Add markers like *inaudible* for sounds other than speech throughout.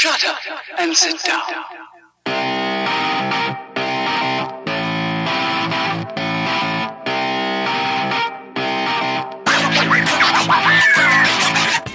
Shut up and sit down.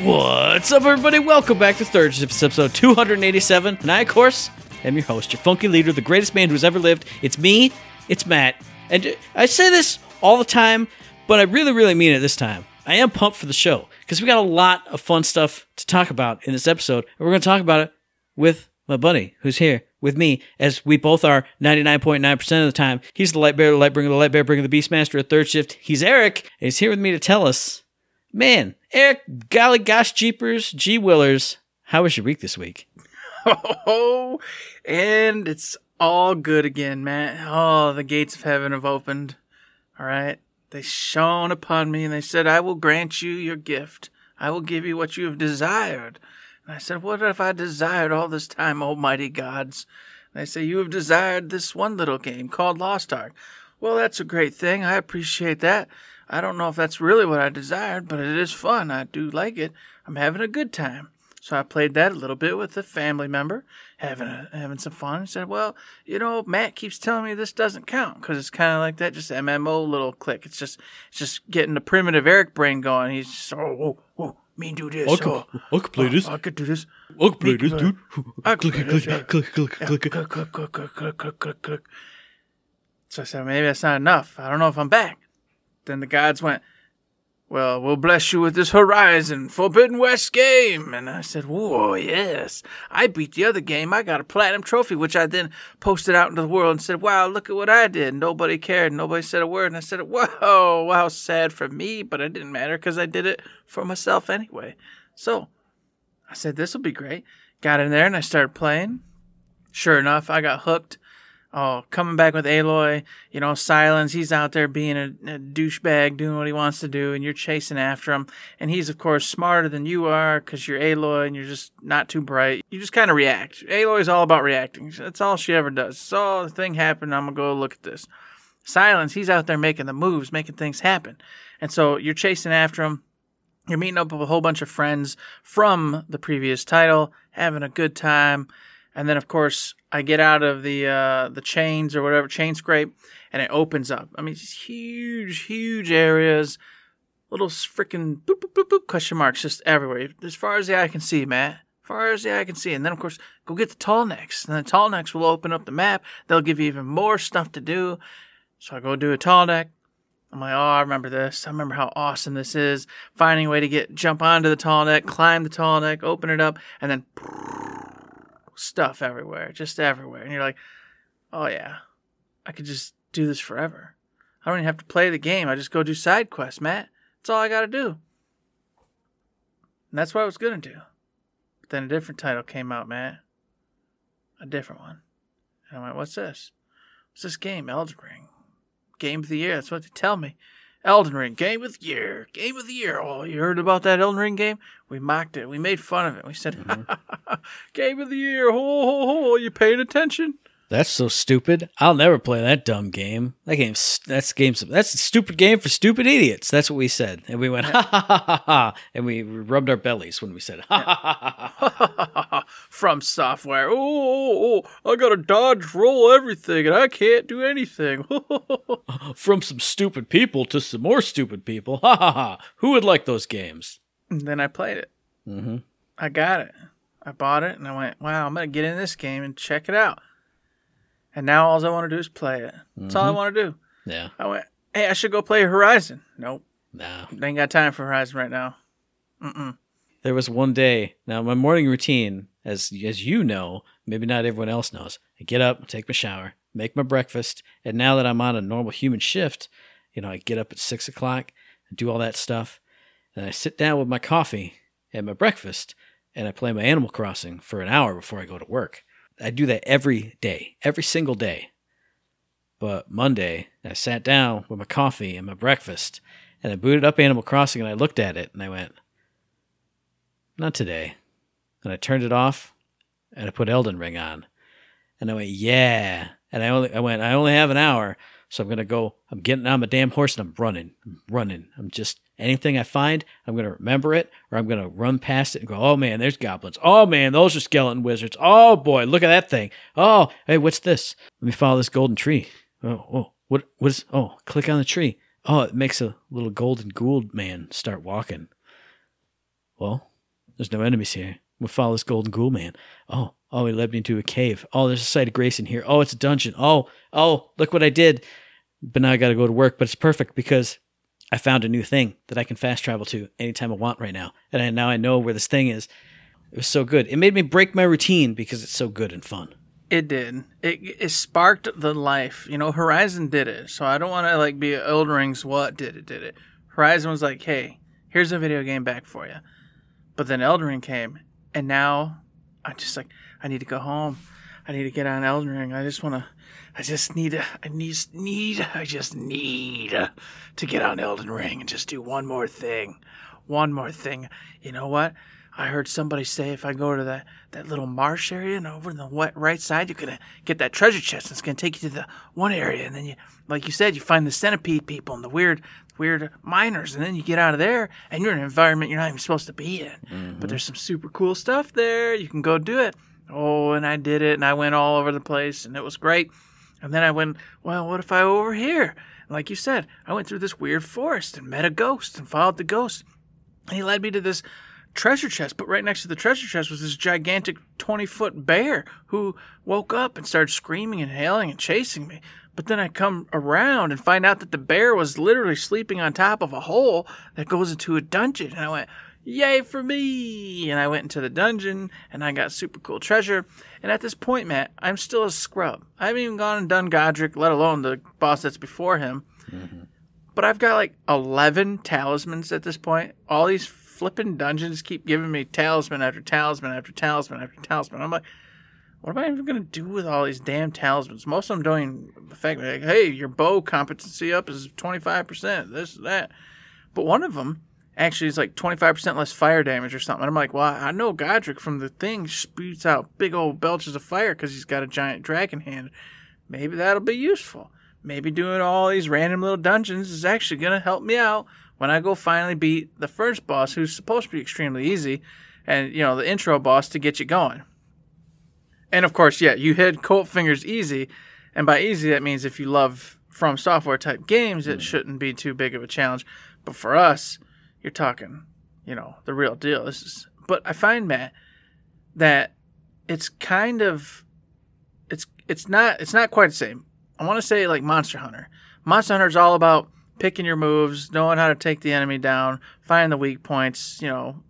What's up, everybody? Welcome back to Third Shift, episode 287. And I, of course, am your host, your funky leader, the greatest man who's ever lived. It's me, it's Matt. And I say this all the time, but I really, really mean it this time. I am pumped for the show because we got a lot of fun stuff to talk about in this episode. And we're going to talk about it with my buddy who's here with me, as we both are 99.9% of the time. He's the light bearer, the light bringer, the light bearer, bringer, the beastmaster at Third Shift. He's Eric, and he's here with me to tell us Man, Eric, golly gosh jeepers, G Willers, how was your week this week? *laughs* Oh, and it's all good again, man. Oh, the gates of heaven have opened. All right. They shone upon me and they said, I will grant you your gift. I will give you what you have desired. And I said, What have I desired all this time, almighty gods? And they say, You have desired this one little game called Lost Ark. Well, that's a great thing. I appreciate that. I don't know if that's really what I desired, but it is fun. I do like it. I'm having a good time. So I played that a little bit with a family member, having a, having some fun. He said, "Well, you know, Matt keeps telling me this doesn't count because it's kind of like that, just MMO little click. It's just it's just getting the primitive Eric brain going. He's just oh whoa whoa me do this. I could- oh, I could play oh, this. I could do this. I can play Me this, dude. I can Click, play click, this, yeah. click, click, Yeah, click, click. click, click, click, click, click, click, click, click. So I said, maybe that's not enough. I don't know if I'm back. Then the gods went, well, we'll bless you with this Horizon Forbidden West game. And I said, whoa, yes. I beat the other game. I got a platinum trophy, which I then posted out into the world and said, wow, look at what I did. Nobody cared. Nobody said a word. And I said, whoa, wow, sad for me, but it didn't matter because I did it for myself anyway. So I said, this will be great. Got in there and I started playing. Sure enough, I got hooked. Oh, coming back with Aloy, you know, Sylens, he's out there being a, a douchebag, doing what he wants to do, and you're chasing after him. And he's, of course, smarter than you are because you're Aloy and you're just not too bright. You just kind of react. Aloy's all about reacting. That's all she ever does. So, the thing happened, I'm going to go look at this. Sylens, he's out there making the moves, making things happen. And so you're chasing after him. You're meeting up with a whole bunch of friends from the previous title, having a good time. And then, of course, I get out of the uh, the chains or whatever chain scrape, and it opens up. I mean, huge, huge areas, little freaking boop, boop, boop, boop question marks just everywhere, as far as the eye can see, Matt. As far as the eye can see. And then, of course, go get the tall necks, and the tall necks will open up the map. They'll give you even more stuff to do. So I go do a tall neck. I'm like, oh, I remember this. I remember how awesome this is. Finding a way to get jump onto the tall neck, climb the tall neck, open it up, and then *laughs* stuff everywhere, just everywhere. And you're like, oh yeah, I could just do this forever. I don't even have to play the game. I just go do side quests, Matt. That's all I got to do. And that's what I was going to do. But then a different title came out, Matt. A different one. And I went, what's this? What's this game? Elden Ring. Game of the year. That's what they tell me. Elden Ring, game of the year, game of the year. Oh, you heard about that Elden Ring game? We mocked it. We made fun of it. We said, mm-hmm. *laughs* game of the year. Ho, ho, ho. You paying attention? That's so stupid. I'll never play that dumb game. That game's that's game's that's a stupid game for stupid idiots. That's what we said, and we went *laughs* ha ha ha ha ha, and we rubbed our bellies when we said ha ha ha ha. ha. *laughs* FromSoftware. Oh, oh, oh, I gotta dodge, roll everything, and I can't do anything. *laughs* From some stupid people to some more stupid people. Ha ha ha. Who would like those games? and then I played it. Mm-hmm. I got it. I bought it, and I went, wow, I'm gonna get in this game and check it out. And now all I want to do is play it. That's all I mm-hmm. want to do. Yeah. I went, hey, I should go play Horizon. Nope. No. They ain't got time for Horizon right now. Mm-mm. There was one day. Now my morning routine, as as you know, maybe not everyone else knows. I get up, take my shower, make my breakfast, and now that I'm on a normal human shift, you know, I get up at six o'clock, and do all that stuff, and I sit down with my coffee and my breakfast, and I play my Animal Crossing for an hour before I go to work. I do that every day, every single day. But Monday, I sat down with my coffee and my breakfast, and I booted up Animal Crossing, and I looked at it, and I went, not today. And I turned it off and I put Elden Ring on. And I went, yeah. And I only I went, I only have an hour, so I'm gonna go I'm getting on my damn horse and I'm running. I'm running. I'm just Anything I find, I'm going to remember it or I'm going to run past it and go, oh man, there's goblins. Oh man, those are skeleton wizards. Oh boy, look at that thing. Oh, hey, what's this? Let me follow this golden tree. Oh, oh, what, what is, oh, click on the tree. Oh, it makes a little golden ghoul man start walking. Well, there's no enemies here. We'll follow this golden ghoul man. Oh, oh, he led me into a cave. Oh, there's a site of grace in here. Oh, it's a dungeon. Oh, oh, look what I did. But now I got to go to work. But it's perfect because I found a new thing that I can fast travel to anytime I want right now. And I, now I know where this thing is. It was so good. It made me break my routine because it's so good and fun. It did. It it sparked the life. You know, Horizon did it. So I don't want to like be Elden Ring's what did it did it. Horizon was like, hey, here's a video game back for you. But then Elden Ring came, and now I'm just like, I need to go home. I need to get on Elden Ring. I just want to. I just need. to- I need. Need. I just need to get on Elden Ring and just do one more thing. One more thing. You know what? I heard somebody say if I go to that, that little marsh area and over in the wet right side, you're gonna get that treasure chest. And it's gonna take you to the one area, and then you, like you said, you find the centipede people and the weird, weird miners, and then you get out of there, and you're in an environment you're not even supposed to be in. But mm-hmm. there's some super cool stuff there. You can go do it. Oh, and I did it, and I went all over the place, and it was great. And then I went, well, what if I over here? Like you said, I went through this weird forest and met a ghost and followed the ghost. And he led me to this treasure chest, but right next to the treasure chest was this gigantic 20 foot bear who woke up and started screaming and hailing and chasing me. But then I come around and find out that the bear was literally sleeping on top of a hole that goes into a dungeon. And I went, Yay for me! And I went into the dungeon and I got super cool treasure. And at this point, Matt, I'm still a scrub. I haven't even gone and done Godrick, let alone the boss that's before him. Mm-hmm. But I've got like 11 talismans at this point. All these flipping dungeons keep giving me talisman after talisman after talisman after talisman. I'm like, what am I even going to do with all these damn talismans? Most of them doing the fact like, hey, your bow competency up is 25%, this, that. But one of them actually is like 25% less fire damage or something. I'm like, well, I know Godrick from the thing spoots out big old belches of fire because he's got a giant dragon hand. Maybe that'll be useful. Maybe doing all these random little dungeons is actually going to help me out when I go finally beat the first boss, who's supposed to be extremely easy, and, you know, the intro boss to get you going. And of course, yeah, you hit Colt Fingers easy, and by easy that means if you love FromSoftware type games, it hmm. shouldn't be too big of a challenge. But for us, you're talking, you know, the real deal. This is, but I find Matt that it's kind of, it's it's not it's not quite the same. I want to say like Monster Hunter. Monster Hunter is all about picking your moves, knowing how to take the enemy down, finding the weak points, you know,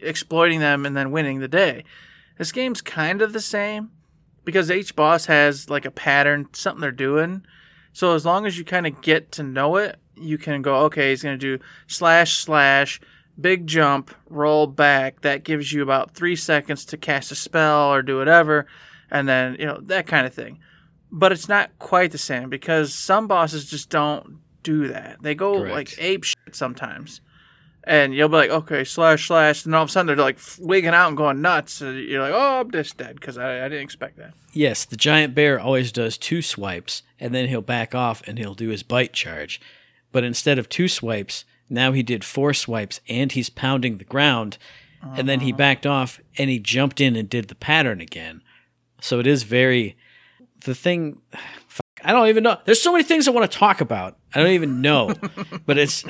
exploiting them, and then winning the day. This game's kind of the same because each boss has like a pattern, something they're doing. So as long as you kind of get to know it, you can go, okay, he's going to do slash slash, big jump, roll back. That gives you about three seconds to cast a spell or do whatever, and then you know that kind of thing. But it's not quite the same because some bosses just don't do that. They go Correct. like ape shit sometimes. And you'll be like, okay, slash, slash. And all of a sudden they're like wigging out and going nuts. And you're like, oh, I'm just dead because I, I didn't expect that. Yes, the giant bear always does two swipes, and then he'll back off and he'll do his bite charge. But instead of two swipes, now he did four swipes and he's pounding the ground, and then he uh-huh. backed off and he jumped in and did the pattern again. So it is very. The thing. fuck, *sighs* I don't even know. There's so many things I want to talk about. I don't even know. *laughs* but it's.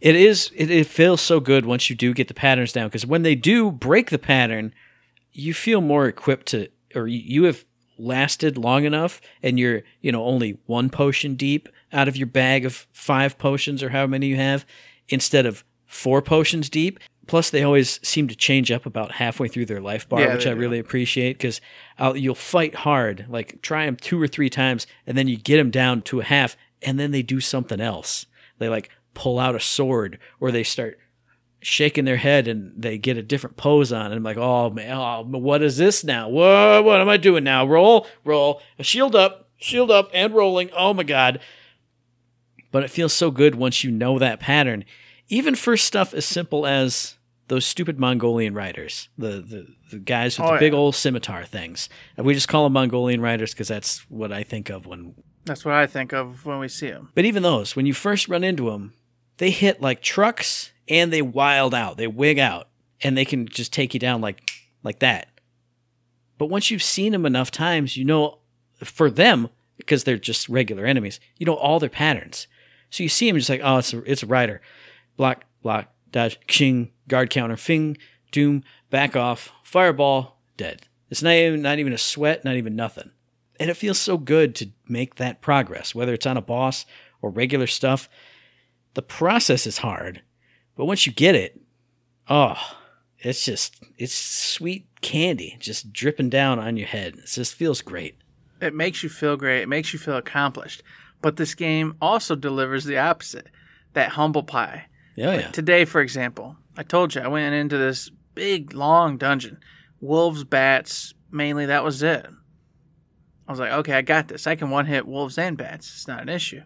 It is. It, it feels so good once you do get the patterns down because when they do break the pattern, you feel more equipped to, or you- you have lasted long enough and you're, you know, only one potion deep out of your bag of five potions or how many you have instead of four potions deep. Plus, they always seem to change up about halfway through their life bar, Yeah, which I do. really appreciate because you'll fight hard, like try them two or three times, and then you get them down to a half, and then they do something else. They like pull out a sword or they start shaking their head and they get a different pose on and I'm like, oh man, oh, what is this now? What what am I doing now? Roll, roll, shield up, shield up, and rolling. Oh my god. But it feels so good once you know that pattern. Even for stuff as simple as those stupid Mongolian riders, the the, the guys with Oh, the big old scimitar things. And we just call them Mongolian riders because that's what I think of when That's what I think of when we see them. but even those, when you first run into them, they hit like trucks and they wild out. They wig out and they can just take you down like like that. But once you've seen them enough times, you know for them because they're just regular enemies, you know all their patterns. So you see him just like, oh, it's a, it's a rider. Block, block, dodge, king, guard counter, fing, doom, back off, fireball, dead. It's not even, not even a sweat, not even nothing. And it feels so good to make that progress, whether it's on a boss or regular stuff. The process is hard, but once you get it, oh, it's just, it's sweet candy just dripping down on your head. It just feels great. It makes you feel great. It makes you feel accomplished. But this game also delivers the opposite that humble pie. Yeah, yeah. Today, for example, I told you I went into this big, long dungeon. Wolves, bats, mainly, that was it. I was like, okay, I got this. I can one hit wolves and bats. It's not an issue.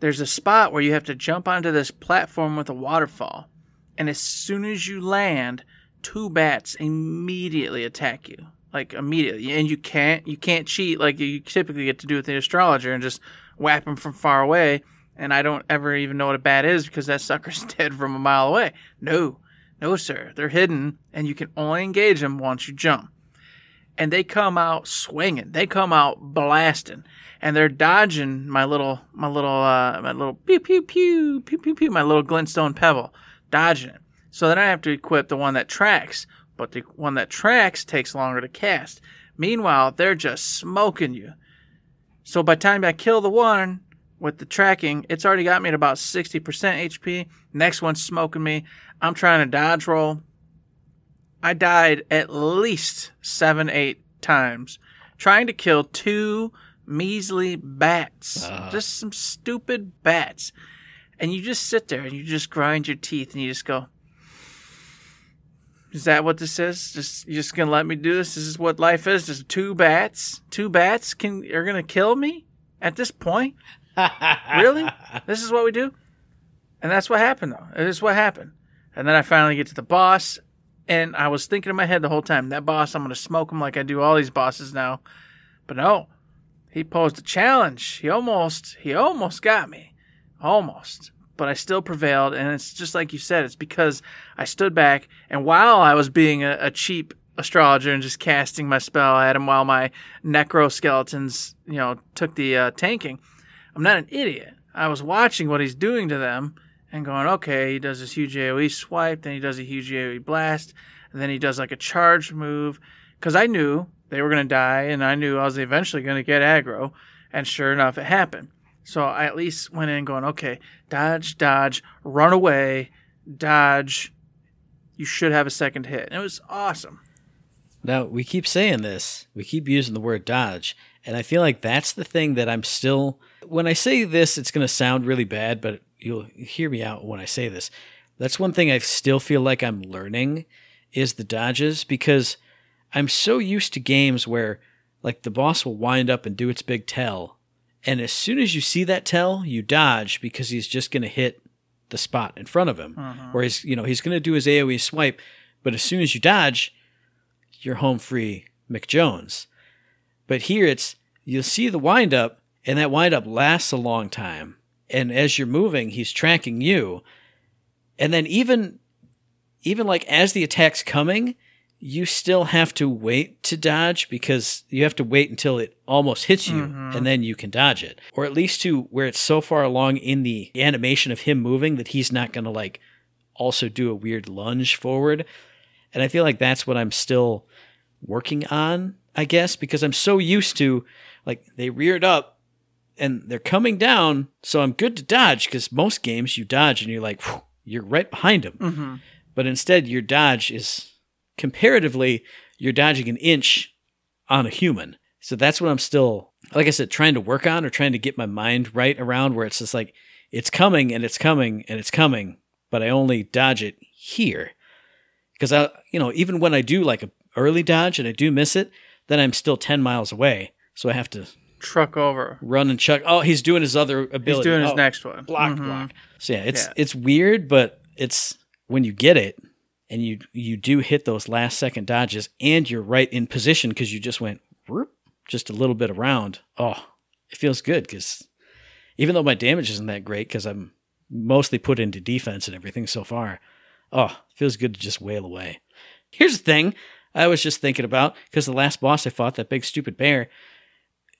There's a spot where you have to jump onto this platform with a waterfall. And as soon as you land, two bats immediately attack you like immediately, and you can't you can't cheat like you typically get to do with the astrologer and just whap him from far away. And I don't ever even know what a bat is because that *laughs* sucker's dead from a mile away. No, no, sir, they're hidden, and you can only engage them once you jump. And they come out swinging. They come out blasting, and they're dodging my little my little uh, my little pew pew pew pew pew pew my little glintstone pebble, dodging it. So then I have to equip the one that tracks, but the one that tracks takes longer to cast. Meanwhile, they're just smoking you. So by the time I kill the one with the tracking, it's already got me at about 60% HP. Next one's smoking me. I'm trying to dodge roll. I died at least seven, eight times trying to kill two measly bats. Uh. Just some stupid bats. And you just sit there and you just grind your teeth and you just go, is that what this is? Just you just gonna let me do this? This is what life is. Just two bats. Two bats can are gonna kill me at this point. *laughs* really? This is what we do? And that's what happened though. It is what happened. And then I finally get to the boss, and I was thinking in my head the whole time, that boss, I'm gonna smoke him like I do all these bosses now. But no. He posed a challenge. He almost he almost got me. Almost but I still prevailed. And it's just like you said, it's because I stood back and while I was being a, a cheap astrologer and just casting my spell at him while my necro skeletons, you know, took the uh, tanking, I'm not an idiot. I was watching what he's doing to them and going, okay, he does this huge AoE swipe, then he does a huge AoE blast, and then he does like a charge move. Because I knew they were going to die, and I knew I was eventually going to get aggro. And sure enough, it happened. So I at least went in going, okay, dodge, dodge, run away, dodge. You should have a second hit. And it was awesome. Now, we keep saying this, we keep using the word dodge, and I feel like that's the thing that I'm still. When I say this, it's going to sound really bad, but you'll hear me out when I say this. That's one thing I still feel like I'm learning is the dodges because I'm so used to games where like the boss will wind up and do its big tell and as soon as you see that tell, you dodge because he's just going to hit the spot in front of him. Uh-huh. Or he's, you know, he's going to do his AoE swipe, but as soon as you dodge, you're home free McJones. But here it's you'll see the wind up and that wind up lasts a long time. And as you're moving, he's tracking you. And then even even like as the attack's coming, you still have to wait to dodge because you have to wait until it almost hits you Mhm. and then you can dodge it. Or at least to where it's so far along in the animation of him moving that he's not going to like also do a weird lunge forward. And I feel like that's what I'm still working on, I guess, because I'm so used to like they reared up and they're coming down, so I'm good to dodge because most games you dodge and you're like, you're right behind him. Mm-hmm. But instead, your dodge is comparatively, you're dodging an inch on a human. So that's what I'm still, like I said, trying to work on or trying to get my mind right around where it's just like, it's coming and it's coming and it's coming, but I only dodge it here. Because I, you know, even when I do like a early dodge and I do miss it, then I'm still 10 miles away. So I have to Truck over. run and chuck. Oh, he's doing his other ability. He's doing his Oh, next one. block Mhm. block. So yeah, it's Yeah. it's weird, but it's when you get it and you you do hit those last second dodges and you're right in position because you just went whoop, just a little bit around. Oh, it feels good because even though my damage isn't that great because I'm mostly put into defense and everything so far. Oh, feels good to just wail away. Here's the thing I was just thinking about because the last boss I fought, that big stupid bear,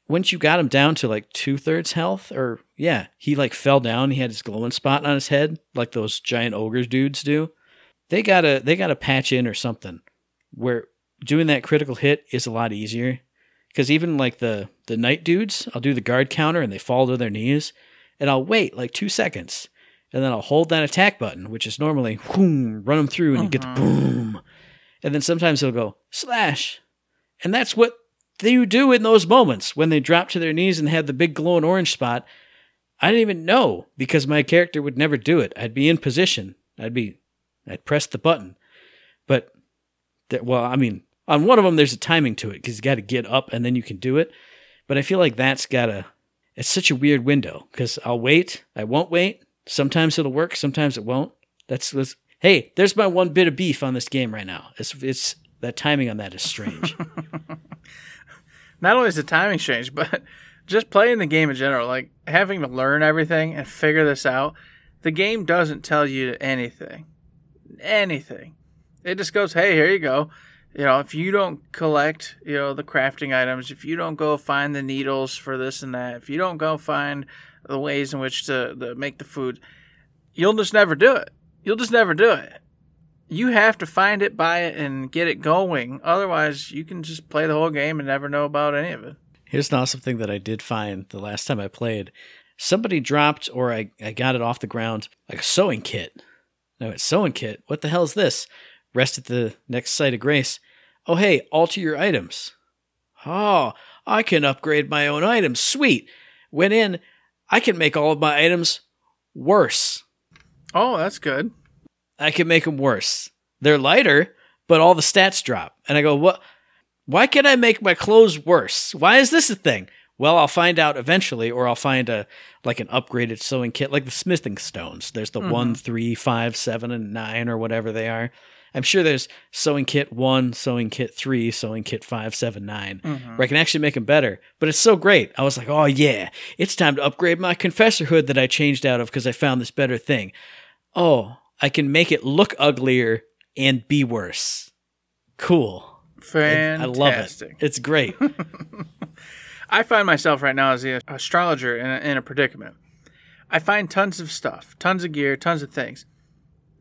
once you got him down to like two thirds health, or yeah, he like fell down. He had his glowing spot on his head, like those giant ogres dudes do. They gotta they gotta patch in or something where doing that critical hit is a lot easier. Because even like the the knight dudes, I'll do the guard counter and they fall to their knees, and I'll wait like two seconds, and then I'll hold that attack button, which is normally boom, run them through, and you get the uh-huh. boom, and then sometimes it'll go slash, and that's what they do in those moments when they drop to their knees and have the big glowing orange spot. I didn't even know because my character would never do it. I'd be in position. I'd be, I'd press the button, but that well, I mean, on one of them there's a timing to it because you got to get up and then you can do it. But I feel like that's gotta. It's such a weird window because I'll wait, I won't wait. Sometimes it'll work, sometimes it won't. That's, that's hey, there's my one bit of beef on this game right now. It's it's that timing on that is strange. *laughs* Not only is the timing strange, but *laughs* just playing the game in general, like having to learn everything and figure this out. The game doesn't tell you anything. Anything. It just goes, hey, here you go. You know, if you don't collect, you know, the crafting items, if you don't go find the needles for this and that, if you don't go find the ways in which to, to make the food, you'll just never do it. You'll just never do it. You have to find it, buy it, and get it going. Otherwise, you can just play the whole game and never know about any of it. Here's an awesome thing that I did find the last time I played. Somebody dropped, or I, I got it off the ground, like a sewing kit. No, it's sewing kit. What the hell is this? Rest at the next site of grace. Oh, hey, alter your items. Oh, I can upgrade my own items. Sweet. Went in, I can make all of my items worse. Oh, that's good. I can make them worse. They're lighter, but all the stats drop. And I go, what? Why can I make my clothes worse? Why is this a thing? Well, I'll find out eventually, or I'll find a like an upgraded sewing kit, like the smithing stones. There's the one, mm-hmm. three, five, seven, and nine, or whatever they are. I'm sure there's sewing kit one, sewing kit three, sewing kit five, seven, nine, where I mm-hmm. can actually make them better. But it's so great. I was like, oh yeah, it's time to upgrade my confessor hood that I changed out of because I found this better thing. Oh, I can make it look uglier and be worse. Cool. Fantastic. I love it. It's great. *laughs* I find myself right now as the astrologer in a, in a predicament. I find tons of stuff, tons of gear, tons of things,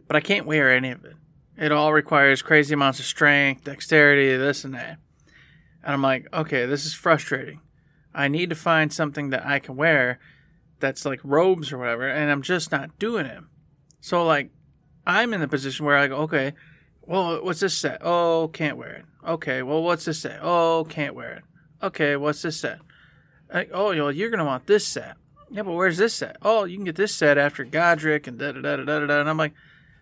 but I can't wear any of it. It all requires crazy amounts of strength, dexterity, this and that. And I'm like, okay, this is frustrating. I need to find something that I can wear that's like robes or whatever, and I'm just not doing it. So, like, I'm in the position where I go, okay, well, what's this set? Oh, can't wear it. Okay, well, what's this set? Oh, can't wear it. Okay, what's this set? Like, oh, well, you're gonna want this set. Yeah, but where's this set? Oh, you can get this set after Godrick and da da da da da da. And I'm like,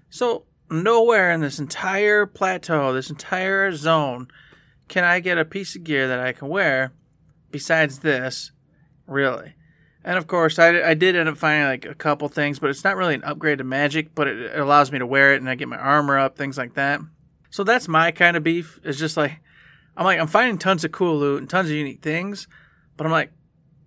so nowhere in this entire plateau, this entire zone, can I get a piece of gear that I can wear besides this, really. And of course, I, I did end up finding like a couple things, but it's not really an upgrade to magic, but it, it allows me to wear it and I get my armor up, things like that. So that's my kind of beef. It's just like, I'm like, I'm finding tons of cool loot and tons of unique things, but I'm like,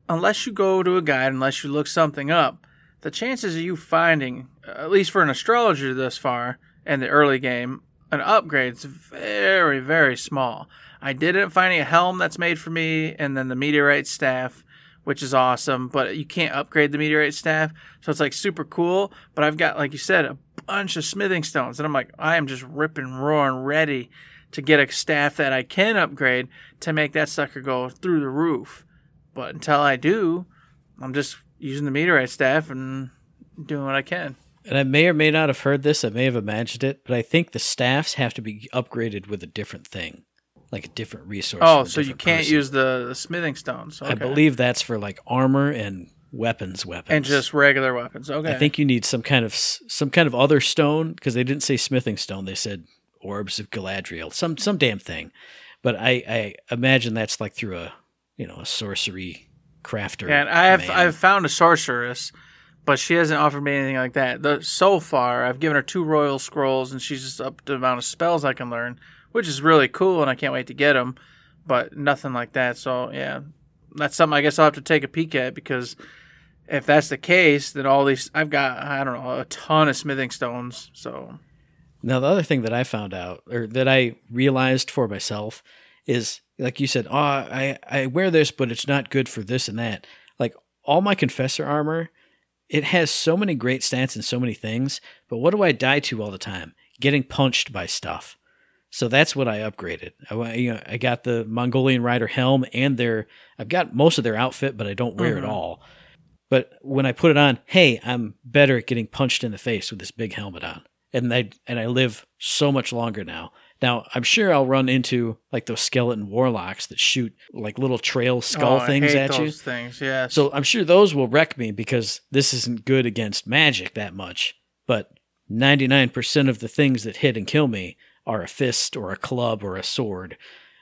unless you go to a guide, unless you look something up, the chances of you finding, at least for an astrologer thus far in the early game, an upgrade is very, very small. I didn't find a helm that's made for me, and then the meteorite staff, which is awesome, but you can't upgrade the meteorite staff, so it's like super cool. But I've got, like you said, a bunch of smithing stones, and I'm like, I am just ripping, roaring, ready to get a staff that I can upgrade to make that sucker go through the roof. But until I do, I'm just using the meteorite staff and doing what I can. And I may or may not have heard this. I may have imagined it, but I think the staffs have to be upgraded with a different thing, like a different resource. Oh, so you can't person. use the, the smithing stones. Okay. I believe that's for like armor and weapons. Weapons and just regular weapons. Okay. I think you need some kind of some kind of other stone because they didn't say smithing stone. They said orbs of Galadriel, some some damn thing. But I, I imagine that's like through a you know a sorcery crafter. And I have man. I've found a sorceress, but she hasn't offered me anything like that. The, so far, I've given her two royal scrolls, and she's just up to the amount of spells I can learn, which is really cool, and I can't wait to get them. But nothing like that. So yeah, that's something I guess I'll have to take a peek at because if that's the case, then all these I've got I don't know a ton of smithing stones. So Now, the other thing that I found out, or that I realized for myself, is like you said, oh, I, I wear this, but it's not good for this and that. Like all my Confessor armor, it has so many great stats and so many things, but what do I die to all the time? Getting punched by stuff. So that's what I upgraded. I, you know, I got the Mongolian Rider helm and their, I've got most of their outfit, but I don't wear it Mhm. all. But when I put it on, hey, I'm better at getting punched in the face with this big helmet on and I and I live so much longer now. Now I'm sure I'll run into like those skeleton warlocks that shoot like little trail skull Oh, things at you. Things, yeah. So I'm sure those will wreck me because this isn't good against magic that much. But 99% of the things that hit and kill me are a fist or a club or a sword.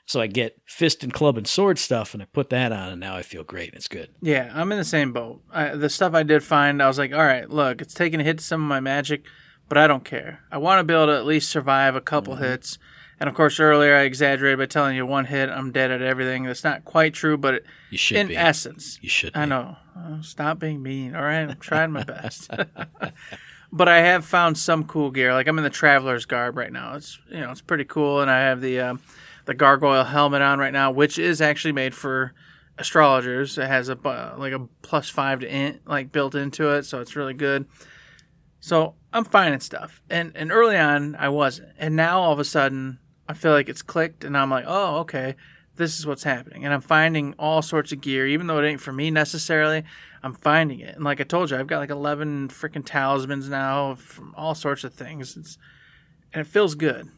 So I get fist and club and sword stuff and I put that on and now I feel great. And it's good. Yeah, I'm in the same boat. I, the stuff I did find, I was like, all right, look, it's taking a hit to some of my magic, but I don't care. I want to be able to at least survive a couple Mm-hmm. hits. And of course, earlier I exaggerated by telling you one hit, I'm dead at everything. That's not quite true, but it, You should in be. essence, you should be. I know. Oh, stop being mean. All right, I'm trying my best. *laughs* *laughs* but I have found some cool gear. Like I'm in the traveler's garb right now. It's you know it's pretty cool, and I have the um, the gargoyle helmet on right now, which is actually made for astrologers. It has a like a plus five to int like built into it, so it's really good. So I'm fine finding stuff, and and early on I wasn't, and now all of a sudden I feel like it's clicked, and I'm like, oh okay, this is what's happening, and I'm finding all sorts of gear, even though it ain't for me necessarily. I'm finding it, and like I told you, I've got like 11 freaking talismans now from all sorts of things. It's and it feels good.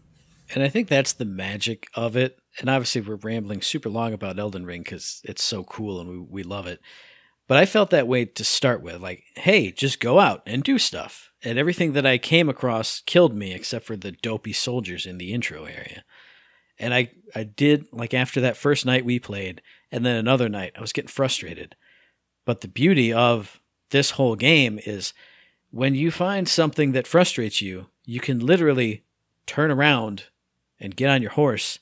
And I think that's the magic of it. And obviously, we're rambling super long about Elden Ring because it's so cool and we, we love it. But I felt that way to start with like, hey, just go out and do stuff. And everything that I came across killed me except for the dopey soldiers in the intro area. And I, I did, like, after that first night we played, and then another night, I was getting frustrated. But the beauty of this whole game is when you find something that frustrates you, you can literally turn around and get on your horse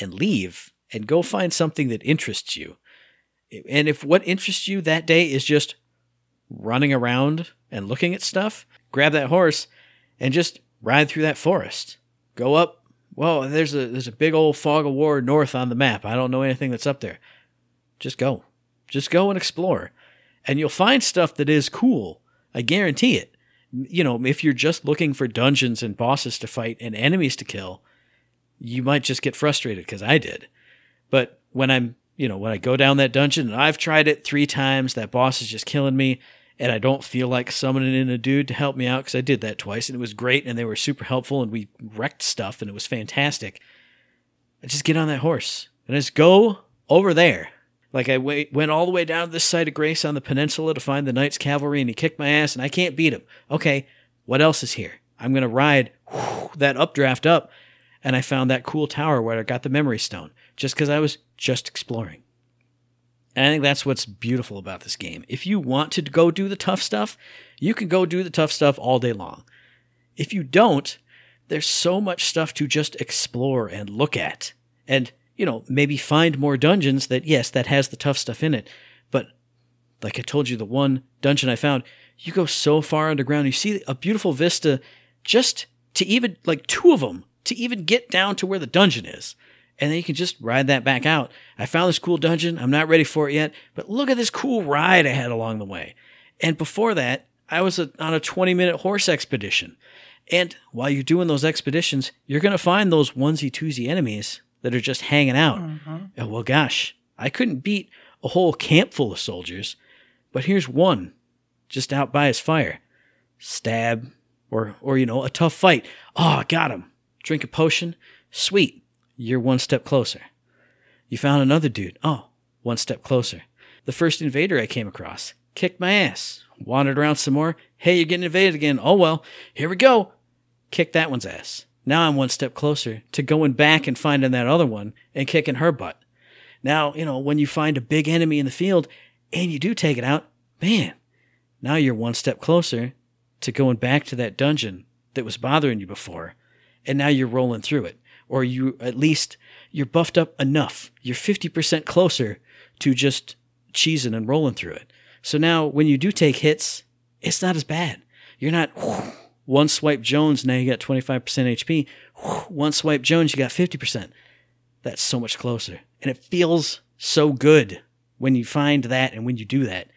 and leave and go find something that interests you. And if what interests you that day is just running around and looking at stuff, grab that horse and just ride through that forest. Go up. Well, there's a there's a big old fog of war north on the map. I don't know anything that's up there. Just go. Just go and explore. And you'll find stuff that is cool. I guarantee it. You know, if you're just looking for dungeons and bosses to fight and enemies to kill, you might just get frustrated because I did. But when I'm, you know, when I go down that dungeon and I've tried it three times, that boss is just killing me, and I don't feel like summoning in a dude to help me out because I did that twice and it was great and they were super helpful and we wrecked stuff and it was fantastic. I just get on that horse and I just go over there. Like I wait, went all the way down to this side of Grace on the peninsula to find the Night's Cavalry and he kicked my ass and I can't beat him. Okay, what else is here? I'm going to ride whew, that updraft up and I found that cool tower where I got the memory stone just because I was just exploring. And I think that's what's beautiful about this game. If you want to go do the tough stuff, you can go do the tough stuff all day long. If you don't, there's so much stuff to just explore and look at. And, you know, maybe find more dungeons that, yes, that has the tough stuff in it. But like I told you, the one dungeon I found, you go so far underground, you see a beautiful vista just to even, like two of them, to even get down to where the dungeon is and then you can just ride that back out. I found this cool dungeon. I'm not ready for it yet, but look at this cool ride I had along the way. And before that, I was a, on a 20 minute horse expedition. And while you're doing those expeditions, you're going to find those onesie twosie enemies that are just hanging out. Mm-hmm. And well, gosh, I couldn't beat a whole camp full of soldiers, but here's one just out by his fire. Stab, or, or, you know, a tough fight. Oh, got him. Drink a potion. Sweet you're one step closer. You found another dude. Oh, one step closer. The first invader I came across kicked my ass. Wandered around some more. Hey, you're getting invaded again. Oh well, here we go. Kick that one's ass. Now I'm one step closer to going back and finding that other one and kicking her butt. Now, you know, when you find a big enemy in the field and you do take it out, man, now you're one step closer to going back to that dungeon that was bothering you before. And now you're rolling through it or you at least you're buffed up enough. You're 50% closer to just cheesing and rolling through it. So now when you do take hits, it's not as bad. You're not one swipe Jones, now you got 25% HP. One swipe Jones, you got 50%. That's so much closer. And it feels so good when you find that and when you do that.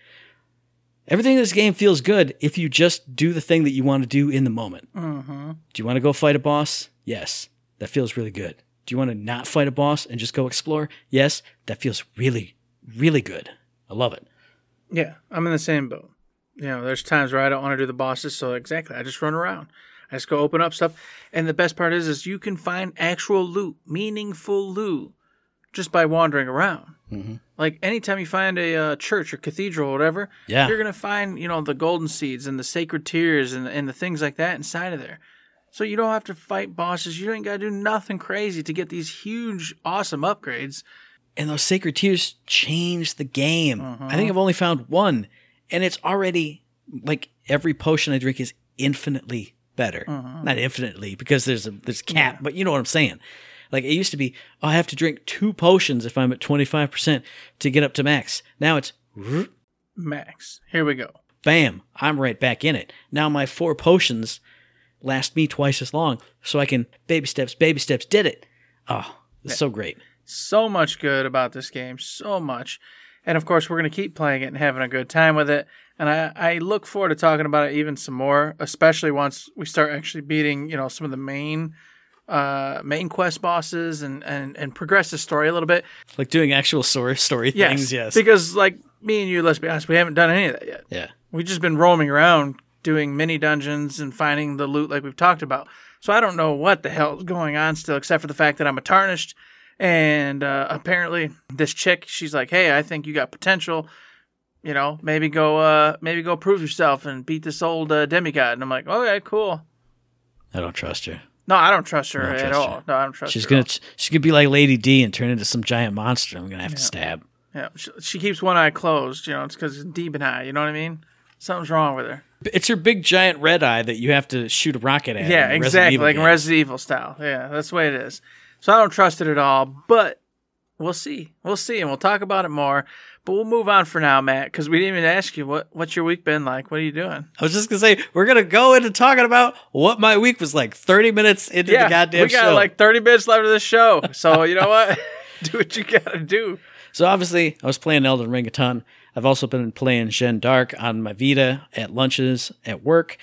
Everything in this game feels good if you just do the thing that you want to do in the moment. Mm-hmm. Do you want to go fight a boss? Yes, that feels really good. Do you want to not fight a boss and just go explore? Yes, that feels really, really good. I love it. Yeah, I'm in the same boat. You know, there's times where I don't want to do the bosses, so exactly, I just run around. I just go open up stuff, and the best part is, is you can find actual loot, meaningful loot, just by wandering around. Mm-hmm. Like anytime you find a uh, church or cathedral or whatever, Yeah. you're gonna find you know the golden seeds and the sacred tears and and the things like that inside of there. So you don't have to fight bosses. You don't gotta do nothing crazy to get these huge, awesome upgrades. And those sacred tears change the game. Mhm. I think I've only found one, and it's already like every potion I drink is infinitely better. Mhm. Not infinitely because there's a there's a cap, but you know what I'm saying. Like it used to be, oh, I have to drink two potions if I'm at 25% to get up to max. Now it's Max, here we go. bam, I'm right back in it. Now my four potions last me twice as long, so I can baby steps, baby steps, did it. Oh, it's so great. so much good about this game, so much. And of course, we're going to keep playing it and having a good time with it. And I, I look forward to talking about it even some more, especially once we start actually beating, you know, some of the main uh main quest bosses and and and progress the story a little bit. Like doing actual story story Yes, things, yes. Because like me and you, let's be honest, we haven't done any of that yet. yeah. We've just been roaming around doing mini dungeons and finding the loot like we've talked about. So I don't know what the hell is going on still, except for the fact that I'm a tarnished. And uh, apparently, this chick, she's like, "Hey, I think you got potential. You know, maybe go, uh, maybe go prove yourself and beat this old uh, demigod." And I'm like, "Okay, cool." I don't trust her. No, I don't trust her don't at trust all. her. No, I don't trust her. She's her. gonna she's gonna be like Lady D and turn into some giant monster. I'm gonna have to stab. Yeah, she, she keeps one eye closed. You know, it's because it's demon eye. You know what I mean? Something's wrong with her. It's her big giant red eye that you have to shoot a rocket at. Yeah, exactly. Like in. Resident Evil style. Yeah, that's the way it is. So I don't trust it at all, but we'll see. We'll see, and we'll talk about it more. But we'll move on for now, Matt, because we didn't even ask you what what's your week been like. What are you doing? I was just gonna say we're gonna go into talking about what my week was like. Thirty minutes into the goddamn show. we got show. like 30 minutes left of the show. So you know what? *laughs* do what you gotta do. So obviously, I was playing Elden Ring a ton. I've also been playing Gen Dark on my Vita at lunches at work.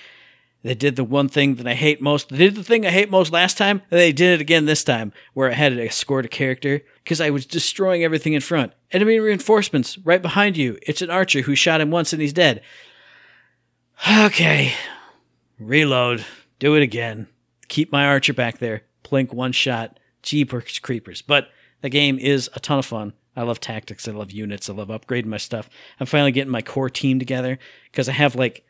They did the one thing that I hate most. They did the thing I hate most last time. They did it again this time, where I had to escort a character because I was destroying everything in front. Enemy reinforcements right behind you. It's an archer who shot him once and he's dead. Okay, reload. Do it again. Keep my archer back there. Plink one shot. Jeepers creepers. But the game is a ton of fun. I love tactics. I love units. I love upgrading my stuff. I'm finally getting my core team together because I have like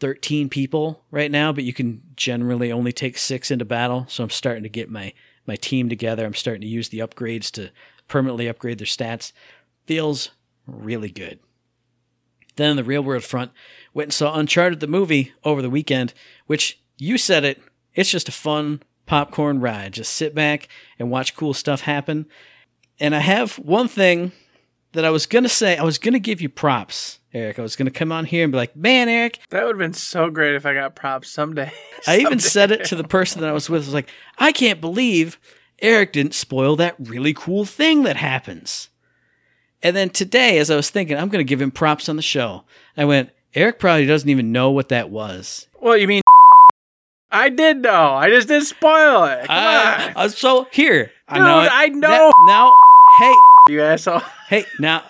13 people right now, but you can generally only take six into battle. So I'm starting to get my my team together. I'm starting to use the upgrades to permanently upgrade their stats. Feels really good. Then in the real world front, went and saw Uncharted the movie over the weekend, which you said it. It's just a fun popcorn ride. Just sit back and watch cool stuff happen. And I have one thing that I was gonna say. I was gonna give you props, Eric. I was gonna come on here and be like, "Man, Eric, That would have been so great if I got props someday. *laughs* I even said it to the person that I was with. I was like, I can't believe Eric didn't spoil that really cool thing that happens. And then today, as I was thinking, I'm going to give him props on the show. I went, Eric probably doesn't even know what that was. Well, you mean *laughs* I did know. I just didn't spoil it. Come I- on. uh, so here, I know. it. I know. Now, now, hey, You asshole. hey, *laughs* now,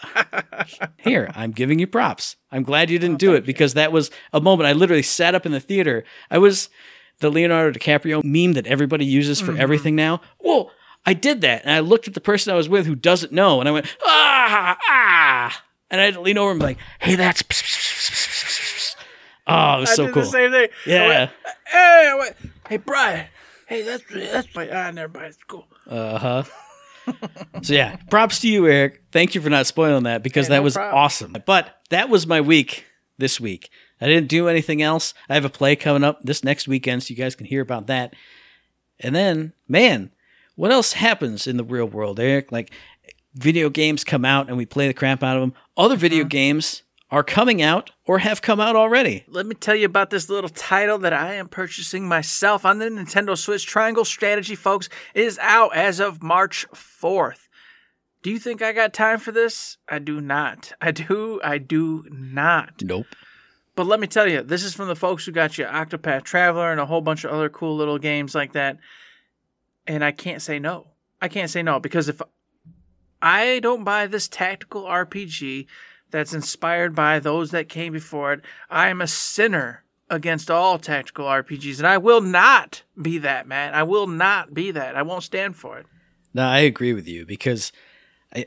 here, I'm giving you props. I'm glad you didn't do it because that was a moment. I literally sat up in the theater. I was the Leonardo DiCaprio meme that everybody uses for everything now. Well, I did that, and I looked at the person I was with who doesn't know, and I went ah ah, and I had to lean over and be like, "Hey, that's." Oh, it was I so did cool. the same thing. Yeah. went, hey, I went, hey, Brian. Hey, that's that's my ah, never mind. It's cool. Uh huh. So yeah, props to you, Eric. Thank you for not spoiling that because Hey, that no was problem. awesome. But that was my week this week. I didn't do anything else. I have a play coming up this next weekend, so you guys can hear about that. And then, man, what else happens in the real world, Eric? Like video games come out and we play the crap out of them. Other video Mm-hmm. games are coming out or have come out already. Let me tell you about this little title that I am purchasing myself on the Nintendo Switch. Triangle Strategy, folks, is out as of March 4th. Do you think I got time for this? I do not. I do. I do not. Nope. But let me tell you, this is from the folks who got you Octopath Traveler and a whole bunch of other cool little games like that. And I can't say no. I can't say no because if I don't buy this tactical RPG that's inspired by those that came before it, I am a sinner against all tactical RPGs. And I will not be that, man. I will not be that. I won't stand for it. No, I agree with you because I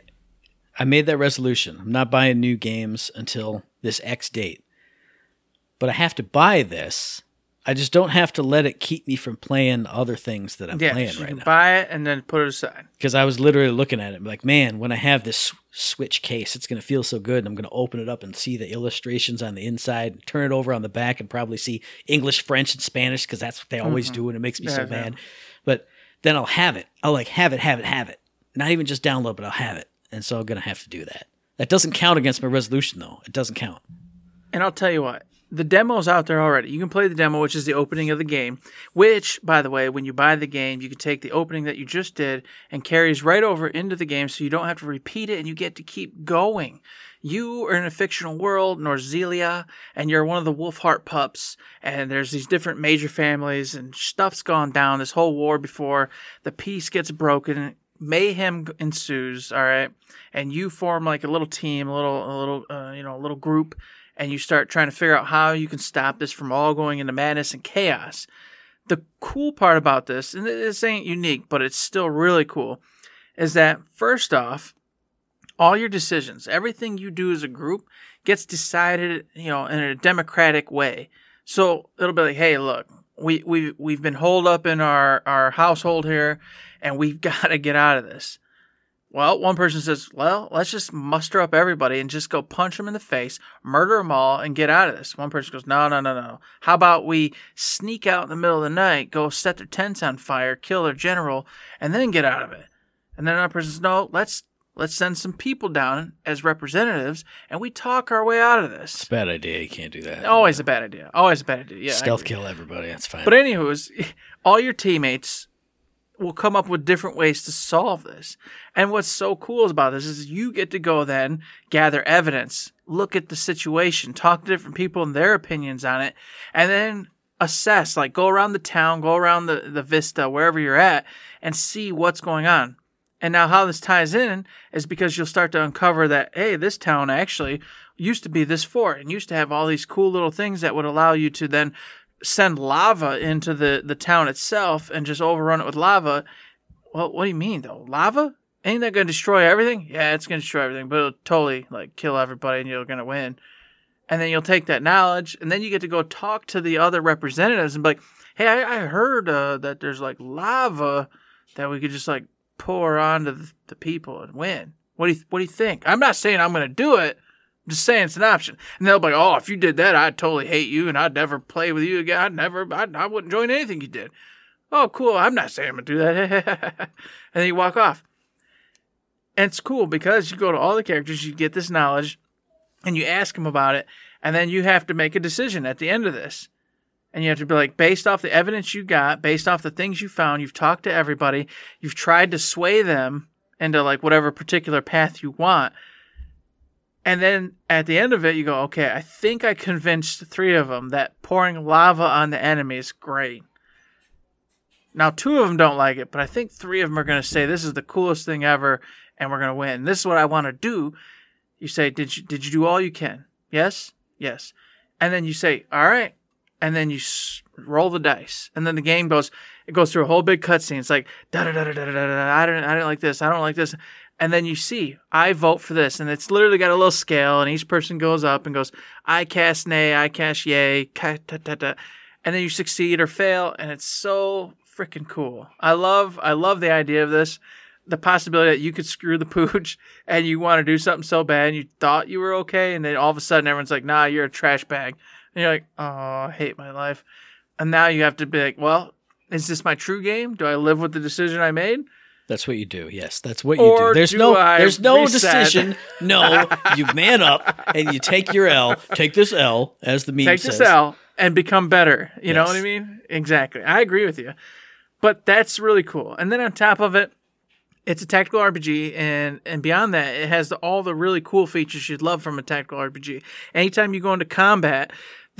I made that resolution. I'm not buying new games until this X date. But I have to buy this. I just don't have to let it keep me from playing other things that I'm Yeah, playing you right can now. buy it and then put it aside. Because I was literally looking at it like, man, when I have this Switch case, it's going to feel so good. And I'm going to open it up and see the illustrations on the inside, turn it over on the back, and probably see English, French, and Spanish because that's what they always do. And it makes me so Mm-hmm. Yeah, yeah. mad. But then I'll have it. I'll like have it, have it, have it. Not even just download, but I'll have it. And so I'm going to have to do that. That doesn't count against my resolution, though. It doesn't count. And I'll tell you what, the demo's out there already. You can play the demo, which is the opening of the game, which, by the way, when you buy the game, you can take the opening that you just did and carries right over into the game so you don't have to repeat it and you get to keep going. You are in a fictional world, Norzelia, and you're one of the Wolfheart pups, and there's these different major families, and stuff's gone down. This whole war before the peace gets broken, mayhem ensues. All right, and you form like a little team, a little, a little, uh, you know, a little group, and you start trying to figure out how you can stop this from all going into madness and chaos. The cool part about this, and this ain't unique, but it's still really cool, is that first off, all your decisions, everything you do as a group gets decided, you know, in a democratic way. So it'll be like, hey, look, we we we've been holed up in our our household here, and we've *laughs* got to get out of this. Well, one person says, well, let's just muster up everybody and just go punch them in the face, murder them all, and get out of this. One person goes, no, no, no, no. How about we sneak out in the middle of the night, go set their tents on fire, kill their general, and then get out of it? And then another person says, no, let's let's send some people down as representatives, and we talk our way out of It's this. a bad idea. You can't do that. Always a bad idea. Always a bad idea. Yeah. Stealth kill everybody. That's fine. But anywho's, *laughs* all your teammates will come up with different ways to solve this. And what's so cool about this is you get to go then gather evidence, look at the situation, talk to different people and their opinions on it, and then assess, like go around the town, go around the, the vista, wherever you're at, and see what's going on. And now how this ties in is because you'll start to uncover that, hey, this town actually used to be this fort and used to have all these cool little things that would allow you to then send lava into the, the town itself and just overrun it with lava. Well, what do you mean though? Lava? Ain't that gonna destroy everything? Yeah, it's gonna destroy everything, but it'll totally like kill everybody and you're gonna win. And then you'll take that knowledge and then you get to go talk to the other representatives and be like, hey, I, I heard uh, that there's like lava that we could just like pour onto the, the people and win. What do you what do you think? I'm not saying I'm gonna do it. I'm just saying it's an option. And they'll be like, oh, if you did that, I'd totally hate you and I'd never play with you again. I'd never, I'd, I wouldn't join anything you did. Oh, cool. I'm not saying I'm going to do that. *laughs* and then you walk off. And it's cool because you go to all the characters, you get this knowledge, and you ask them about it. And then you have to make a decision at the end of this. And you have to be like, based off the evidence you got, based off the things you found, you've talked to everybody, you've tried to sway them into like whatever particular path you want. And then at the end of it, you go, okay, I think I convinced three of them that pouring lava on the enemy is great. Now, two of them don't like it, but I think three of them are going to say this is the coolest thing ever, and we're going to win. This is what I want to do. You say, did you did you do all you can? Yes, yes. And then you say, all right, and then you roll the dice, and then the game goes. It goes through a whole big cutscene. It's like da da da da da da da. I don't I don't like this. I don't like this. And then you see, I vote for this, and it's literally got a little scale, and each person goes up and goes, I cast nay, I cast yay, ta, ta, ta. and then you succeed or fail, and it's so freaking cool. I love, I love the idea of this, the possibility that you could screw the pooch, *laughs* and you want to do something so bad, and you thought you were okay, and then all of a sudden everyone's like, Nah, you're a trash bag, and you're like, Oh, I hate my life, and now you have to be like, Well, is this my true game? Do I live with the decision I made? That's what you do. Yes, that's what you do. There's do no I there's no reset? decision. *laughs* No, you man up and you take your L. Take this L as the meme Take says. this L and become better. You know what I mean? Exactly. I agree with you. But that's really cool. And then on top of it, it's a tactical RPG, and and beyond that, it has the, all the really cool features you'd love from a tactical RPG. Anytime you go into combat,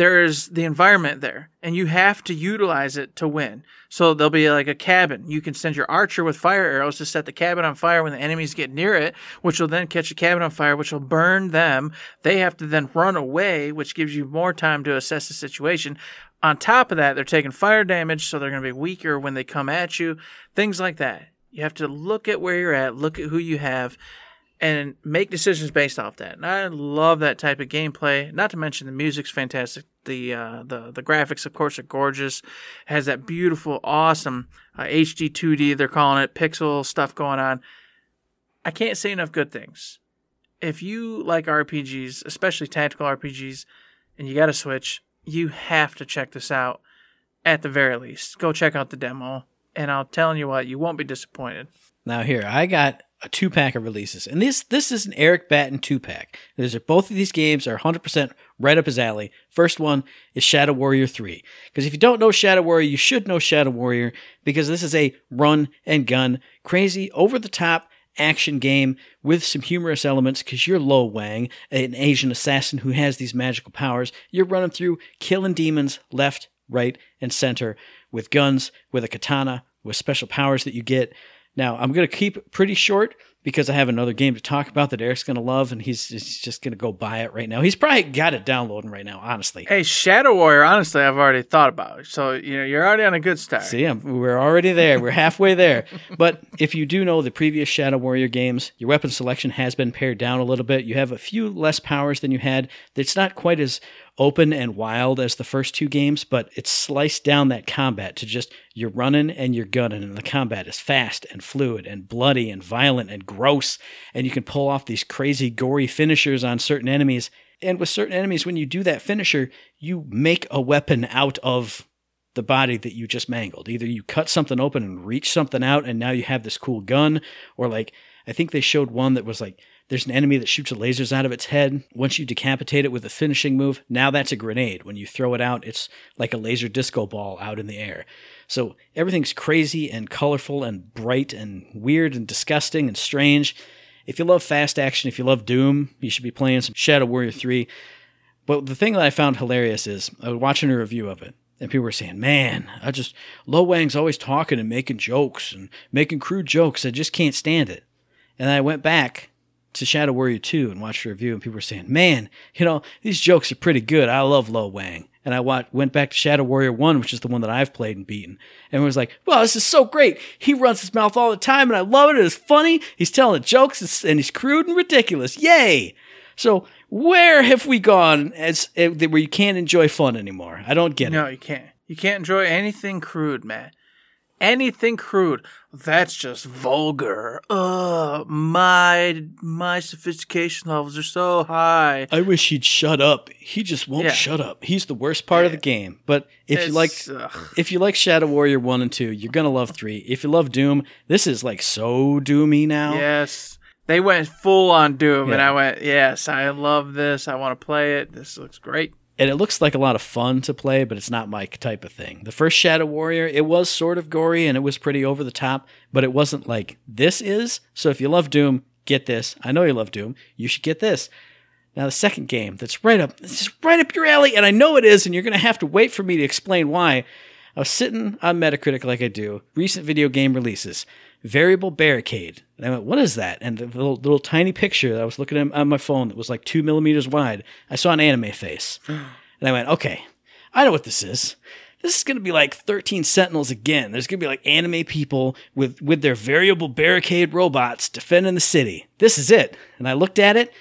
there's the environment there, and you have to utilize it to win. So there'll be like a cabin. You can send your archer with fire arrows to set the cabin on fire when the enemies get near it, which will then catch the cabin on fire, which will burn them. They have to then run away, which gives you more time to assess the situation. On top of that, they're taking fire damage, so they're going to be weaker when they come at you. Things like that. You have to look at where you're at, look at who you have, and make decisions based off that. And I love that type of gameplay. Not to mention the music's fantastic. The uh, the the graphics, of course, are gorgeous. It has that beautiful, awesome uh, HD 2D. They're calling it pixel stuff going on. I can't say enough good things. If you like RPGs, especially tactical RPGs, and you got a Switch, you have to check this out. At the very least, go check out the demo, and I'm telling you what, you won't be disappointed. Now here, I got a two pack of releases, and this this is an Eric Batten two pack. These are both of these games are 100 percent right up his alley. First one is Shadow Warrior Three, because if you don't know Shadow Warrior, you should know Shadow Warrior because this is a run and gun, crazy, over the top action game with some humorous elements because you're Lo Wang, an Asian assassin who has these magical powers. You're running through killing demons left, right, and center with guns, with a katana, with special powers that you get. Now, I'm going to keep pretty short because I have another game to talk about that Eric's going to love, and he's, he's just going to go buy it right now. He's probably got it downloading right now, honestly. Hey, Shadow Warrior, honestly, I've already thought about. it. So you know, you're already on a good start. See, I'm, we're already there. We're halfway there. *laughs* But if you do know the previous Shadow Warrior games, your weapon selection has been pared down a little bit. You have a few less powers than you had. It's not quite as open and wild as the first two games, but it's sliced down that combat to just you're running and you're gunning, and the combat is fast and fluid and bloody and violent and gross, and you can pull off these crazy, gory finishers on certain enemies. And with certain enemies, when you do that finisher, you make a weapon out of the body that you just mangled. Either you cut something open and reach something out, and now you have this cool gun, or like I think they showed one that was like there's an enemy that shoots lasers out of its head. Once you decapitate it with a finishing move, now that's a grenade. When you throw it out, it's like a laser disco ball out in the air. So everything's crazy and colorful and bright and weird and disgusting and strange. If you love fast action, if you love Doom, you should be playing some Shadow Warrior 3. But the thing that I found hilarious is I was watching a review of it, and people were saying, "Man, I just Lo Wang's always talking and making jokes and making crude jokes. I just can't stand it." And I went back to Shadow Warrior 2 and watched a review, and people were saying, "Man, you know these jokes are pretty good. I love Lo Wang." And I wa- went back to Shadow Warrior 1, which is the one that I've played and beaten. And was like, wow, this is so great. He runs his mouth all the time, and I love it. It's funny. He's telling jokes, and he's crude and ridiculous. Yay! So where have we gone as eh, where you can't enjoy fun anymore? I don't get No, it. No, you can't. You can't enjoy anything crude, man. Anything crude. That's just vulgar. Ugh, my my sophistication levels are so high. I wish he'd shut up. He just won't Yeah. shut up. He's the worst part of the game. But if you like ugh. if you like Shadow Warrior 1 and 2, you're going to love 3. If you love Doom, this is like so doomy now. Yes. They went full on Doom, and I went, yes, I love this. I want to play it. This looks great. And it looks like a lot of fun to play, but it's not my type of thing. The first Shadow Warrior, it was sort of gory and it was pretty over the top, but it wasn't like this is. So if you love Doom, get this. I know you love Doom. You should get this. Now the second game that's right up, this is right up your alley, and I know it is, and you're gonna have to wait for me to explain why. I was sitting on Metacritic like I do, recent video game releases, Variable Barricade. And I went, what is that? And the little, little tiny picture that I was looking at on my phone that was like two millimeters wide, I saw an anime face. *gasps* and I went, okay, I know what this is. This is going to be like 13 Sentinels again. There's going to be like anime people with, with their variable barricade robots defending the city. This is it. And I looked at it,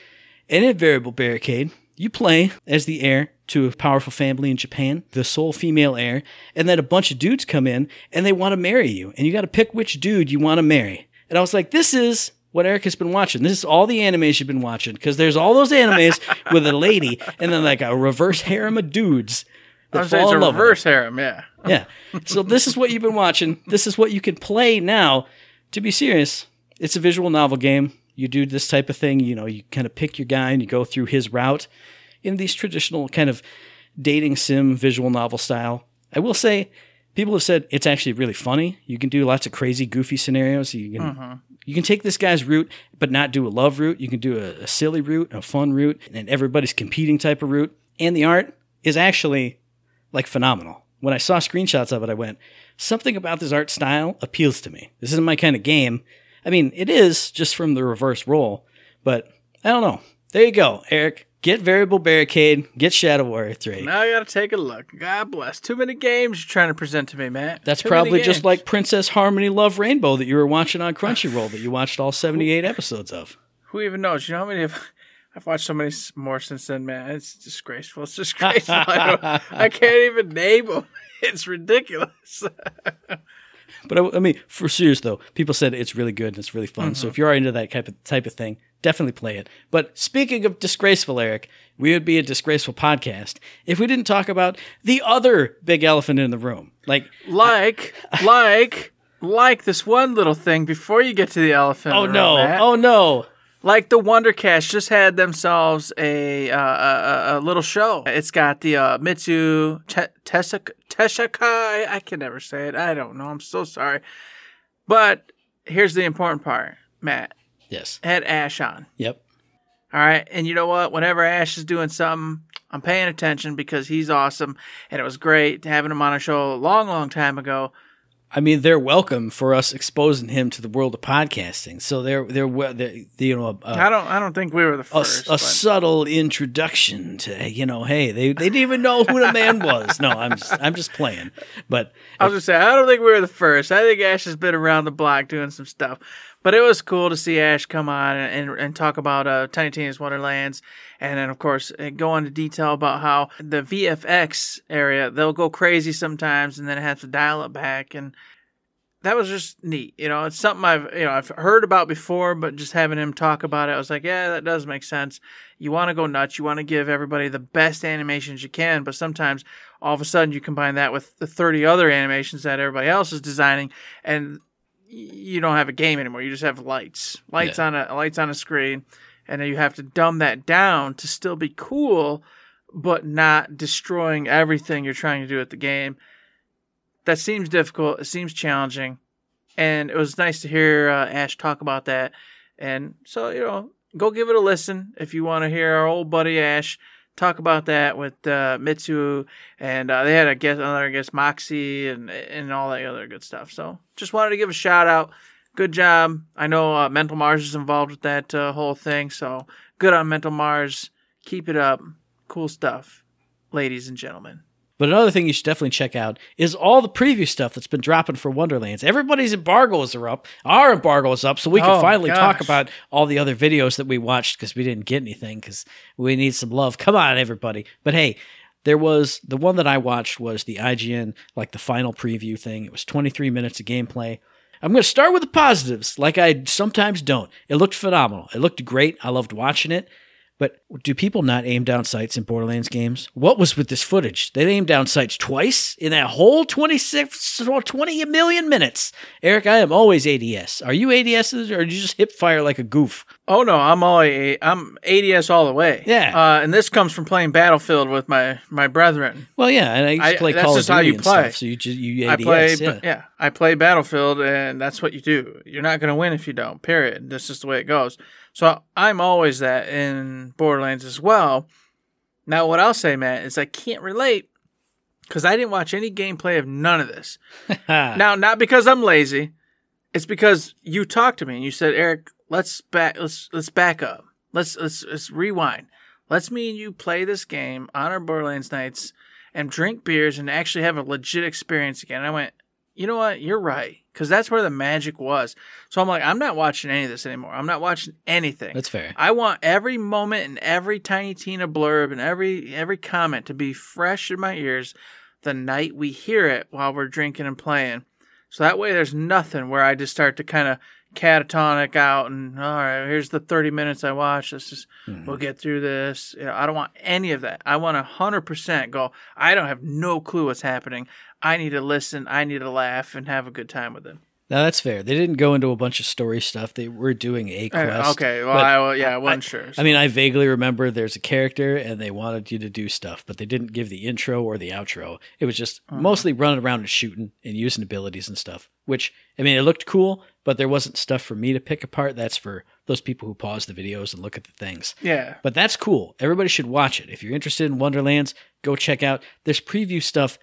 and in Variable Barricade, you play as the heir to a powerful family in Japan, the sole female heir, and then a bunch of dudes come in and they want to marry you, and you got to pick which dude you want to marry. And I was like, this is what Eric has been watching. This is all the animes you've been watching because there's all those animes *laughs* with a lady and then like a reverse harem of dudes. That fall it's a in love reverse harem, yeah. Yeah. So this is what you've been watching. This is what you can play now. to be serious, it's a visual novel game. You do this type of thing, you know, you kind of pick your guy and you go through his route in these traditional kind of dating sim visual novel style. I will say, people have said it's actually really funny. You can do lots of crazy, goofy scenarios. You can mm-hmm. you can take this guy's route, but not do a love route. You can do a, a silly route, a fun route, and everybody's competing type of route. And the art is actually like phenomenal. When I saw screenshots of it, I went, something about this art style appeals to me. This isn't my kind of game. I mean, it is just from the reverse role, but I don't know. There you go, Eric. Get Variable Barricade, get Shadow Warrior 3. Now I gotta take a look. God bless. Too many games you're trying to present to me, Matt. That's Too probably just like Princess Harmony Love Rainbow that you were watching on Crunchyroll that you watched all 78 episodes of. who even knows? You know how many of *laughs* I've watched so many more since then, man. It's disgraceful. It's disgraceful. I, I can't even name them. *laughs* It's ridiculous. *laughs* But I, I mean, for serious though, people said it's really good and it's really fun. So mm-hmm. if you are into that type of type of thing, definitely play it. But speaking of disgraceful, Eric, we would be a disgraceful podcast if we didn't talk about the other big elephant in the room. Like, like, *laughs* like, like this one little thing before you get to the elephant. oh the no, room, oh no, Like the Wonder Cash just had themselves a uh, a, a, little show. It's got the uh, Mitsu Te- Tesaka Teshaka. I, I can never say it. I don't know. I'm so sorry. But here's the important part, Matt. Yes, had Ash on. yep, All right. And you know what? Whenever Ash is doing something, I'm paying attention because he's awesome. And it was great having him on a show a long, long time ago. I mean, they're welcome for us exposing him to the world of podcasting. So they're they're, they're you know a, I don't I don't think we were the first. a but- subtle introduction to you know, hey, they, they didn't even know who the man was. No, I'm just, I'm just playing, but I was gonna say I don't think we were the first. I think Ash has been around the block doing some stuff, but it was cool to see Ash come on and, and, and talk about uh, Tiny Tina's Wonderlands, and then of course uh, go into detail about how the VFX area they'll go crazy sometimes, and then have to dial it back, and that was just neat. You know, it's something I've you know I've heard about before, but just having him talk about it, I was like, yeah, that does make sense. You want to go nuts. You want to give everybody the best animations you can, but sometimes all of a sudden you combine that with the 30 other animations that everybody else is designing, and you don't have a game anymore. You just have lights, lights Yeah. on a lights on a screen, and then you have to dumb that down to still be cool, but not destroying everything you're trying to do at the game that seems difficult. It seems challenging, and it was nice to hear uh, Ash talk about that. And so you know, go give it a listen if you want to hear our old buddy Ash talk about that with uh, Mitsu, and uh, they had a guest, another guest, Moxie, and and all that other good stuff. So just wanted to give a shout out. Good job. I know uh, Mental Mars is involved with that uh, whole thing, so good on Mental Mars. Keep it up. Cool stuff, ladies and gentlemen. But another thing you should definitely check out is all the preview stuff that's been dropping for Wonderlands. Everybody's embargoes are up. Our embargo is up, so we can Oh, finally talk about all the other videos that we watched because we didn't get anything because we need some love. Come on, everybody. But hey, there was the one that I watched was the IGN, like the final preview thing. It was 23 minutes of gameplay. I'm going to start with the positives, like I sometimes don't. It looked phenomenal. It looked great. I loved watching it. But do people not aim down sights in Borderlands games? What was with this footage? They aimed down sights twice in that whole 26 or 20 million minutes. Eric, I am always ADS. Are you ADS or do you just hip fire like a goof? Oh no, I'm all I'm ADS all the way. Yeah. Uh, and this comes from playing Battlefield with my my brethren. Well, yeah, and I used to I- play that's Call of just how Duty you and play. stuff. So you just you I ADS, play, yeah. yeah. I play Battlefield, and that's what you do. You're not gonna win if you don't. Period. This is the way it goes. So I'm always that in Borderlands as well. Now, what I'll say, Matt, is I can't relate because I didn't watch any gameplay of none of this. *laughs* now, not because I'm lazy. It's because you talked to me and you said, Eric, let's back let's let's back up. Let's let's let's rewind. Let's me and you play this game on our Borderlands nights and drink beers and actually have a legit experience again. And I went, you know what? You're right. Because that's where the magic was. So I'm like, I'm not watching any of this anymore. I'm not watching anything. That's fair. I want every moment and every tiny Tina blurb and every every comment to be fresh in my ears the night we hear it while we're drinking and playing. So that way there's nothing where I just start to kind of catatonic out and all right, here's the 30 minutes I watched. Let's just mm-hmm. we'll get through this. You know, I don't want any of that. I want to 100% go, I don't have no clue what's happening. I need to listen, I need to laugh and have a good time with it. Now that's fair. They didn't go into a bunch of story stuff. They were doing a Uh, quest. okay, well, I, well, yeah, I wasn't sure. I mean, I vaguely remember there's a character and they wanted you to do stuff, but they didn't give the intro or the outro. It was just Uh-huh. mostly running around and shooting and using abilities and stuff. Which I mean, it looked cool, but there wasn't stuff for me to pick apart. That's for those people who pause the videos and look at the things. yeah, But that's cool. Everybody should watch it. If you're interested in Wonderlands, go check out. There's preview stuff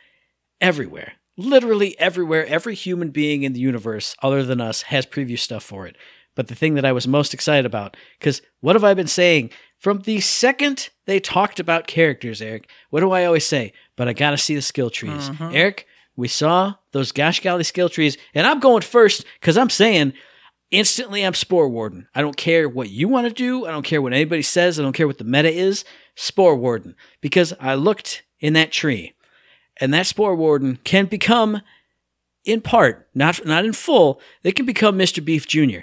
everywhere. Literally everywhere. Every human being in the universe, other than us, has preview stuff for it. But the thing that I was most excited about, because what have I been saying? From the second they talked about characters, Eric, what do I always say? But I gotta see the skill trees. Mm-hmm. Eric, we saw those Gosh Golly skill trees, and I'm going first because I'm saying instantly I'm Spore Warden. I don't care what you want to do. I don't care what anybody says. I don't care what the meta is. Spore Warden. Because I looked in that tree, and that Spore Warden can become, in part, not not in full, they can become Mr. Beef Jr.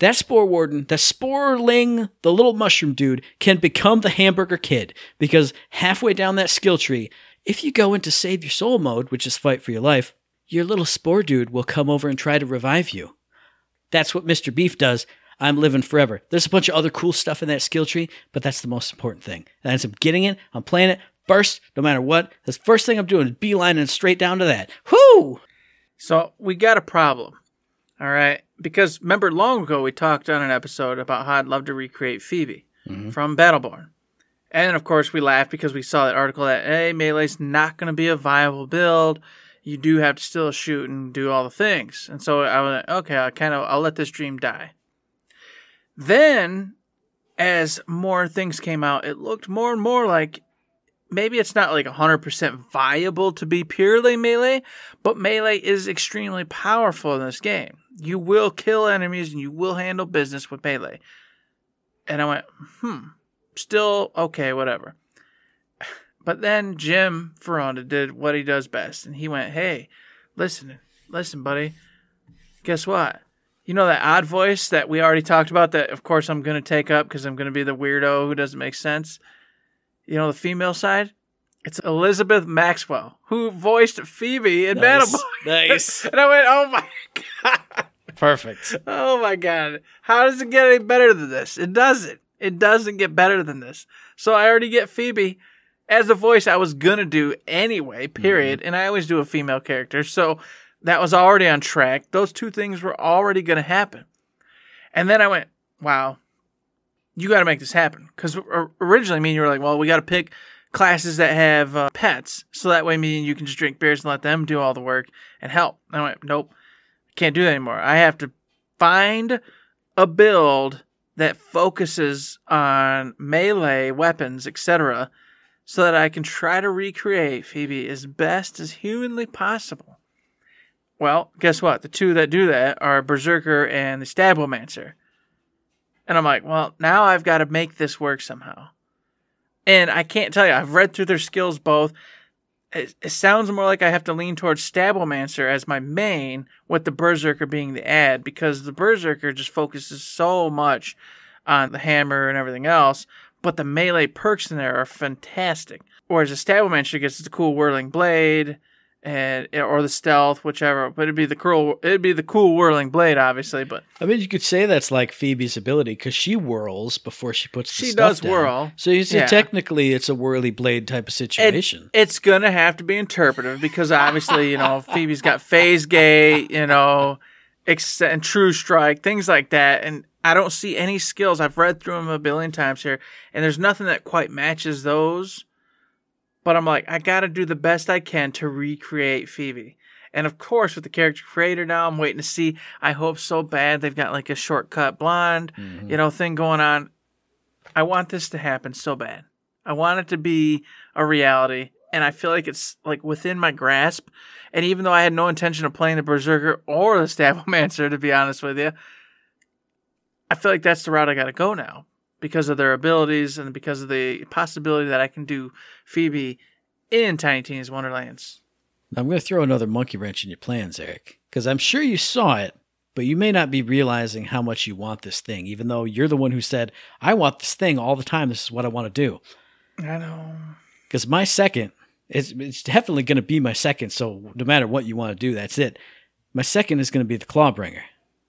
That Spore Warden, that Sporling, the little mushroom dude, can become the Hamburger Kid because halfway down that skill tree, if you go into Save Your Soul mode, which is Fight for Your Life, your little Spore dude will come over and try to revive you. That's what Mr. Beef does. I'm living forever. There's a bunch of other cool stuff in that skill tree, but that's the most important thing. And I'm getting it, I'm playing it first, no matter what. The first thing I'm doing is beelining straight down to that. Whoo! So we got a problem. All right. Because remember, long ago, we talked on an episode about how I'd love to recreate Phoebe mm-hmm. from Battleborn. And of course, we laughed because we saw that article that, hey, Melee's not going to be a viable build. You do have to still shoot and do all the things. And so I was like, okay, I kind of, I'll let this dream die. Then, as more things came out, it looked more and more like maybe it's not like 100% viable to be purely melee, but melee is extremely powerful in this game. You will kill enemies and you will handle business with melee. And I went, hmm, still okay, whatever. *sighs* But then Jim Foronda did what he does best, and he went, hey, listen, listen, buddy, guess what? You know that odd voice that we already talked about that, of course, I'm going to take up because I'm going to be the weirdo who doesn't make sense? You know, the female side? It's Elizabeth Maxwell, who voiced Phoebe in Nice. Battleborn. Nice. *laughs* And I went, oh my God. Perfect. Oh my God. How does it get any better than this? It doesn't. It doesn't get better than this. So I already get Phoebe as the voice I was going to do anyway, mm-hmm. period. And I always do a female character. So that was already on track. Those two things were already going to happen. And then I went, wow, you got to make this happen. Because originally, me and you were like, well, we got to pick classes that have uh, pets. So that way, me and you can just drink beers and let them do all the work and help. And I went, nope, can't do that anymore. I have to find a build that focuses on melee weapons, etc., so that I can try to recreate Phoebe as best as humanly possible. Well, guess what? The two that do that are Berserker and the Stabbomancer. And I'm like, well, now I've got to make this work somehow. And I can't tell you, I've read through their skills both. It, it sounds more like I have to lean towards Stabbomancer as my main, with the Berserker being the ad, because the Berserker just focuses so much on the hammer and everything else, but the melee perks in there are fantastic. Whereas the Stabbomancer gets the cool whirling blade, and or the stealth, whichever. But it'd be the cool, it'd be the cool whirling blade, obviously. But I mean, you could say that's like Phoebe's ability because she whirls before she puts the She does down. whirl. So you see, Yeah. technically, it's a whirly blade type of it, situation. it's gonna have to be interpretive because obviously, you know, Phoebe's got phase gate, you know, ex- and true strike, things like that. And I don't see any skills. I've read through them a billion times here, and there's nothing that quite matches those. But I'm like, I gotta do the best I can to recreate Phoebe. And of course, with the character creator now, I'm waiting to see. I hope so bad they've got like a shortcut blonde, Mhm. you know, thing going on. I want this to happen so bad. I want it to be a reality, and I feel like it's like within my grasp. And even though I had no intention of playing the Berserker or the Stabbomancer, *laughs* to be honest with you, I feel like that's the route I got to go now because of their abilities and because of the possibility that I can do Phoebe in Tiny Tina's Wonderlands. I'm going to throw another monkey wrench in your plans, Eric, because I'm sure you saw it, but you may not be realizing how much you want this thing, even though you're the one who said, I want this thing all the time. This is what I want to do. I know. Because my second, it's, it's definitely going to be my second. So no matter what you want to do, that's it. My second is going to be the Clawbringer.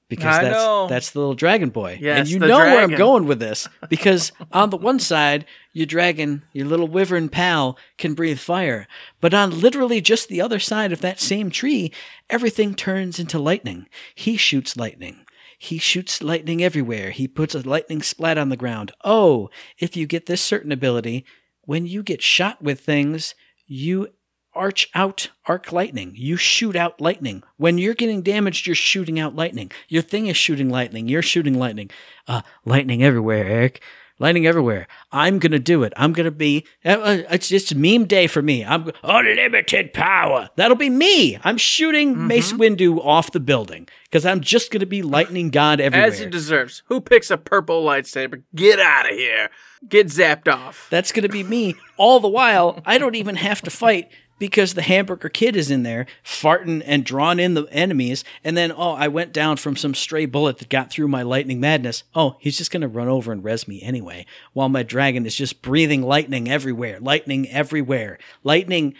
Because I that's know. that's the little dragon boy. Yes, and you know where I'm going with this. Because on the one side, your dragon, your little wyvern pal, can breathe fire. But on literally just the other side of that same tree, everything turns into lightning. He shoots lightning. He shoots lightning everywhere. He puts a lightning splat on the ground. Oh, if you get this certain ability, when you get shot with things, you arch out arc lightning. You shoot out lightning. When you're getting damaged, you're shooting out lightning. Your thing is shooting lightning. You're shooting lightning. Uh, lightning everywhere, Eric. Lightning everywhere. I'm gonna do it. I'm gonna be. Uh, uh, it's just meme day for me. I'm unlimited power. That'll be me. I'm shooting Mace Windu off the building because I'm just gonna be lightning god everywhere. As he deserves. Who picks a purple lightsaber? Get out of here. Get zapped off. That's going to be me. All the while, I don't even have to fight because the hamburger kid is in there farting and drawing in the enemies. And then, oh, I went down from some stray bullet that got through my lightning madness. Oh, he's just going to run over and res me anyway, while my dragon is just breathing lightning everywhere, lightning everywhere, lightning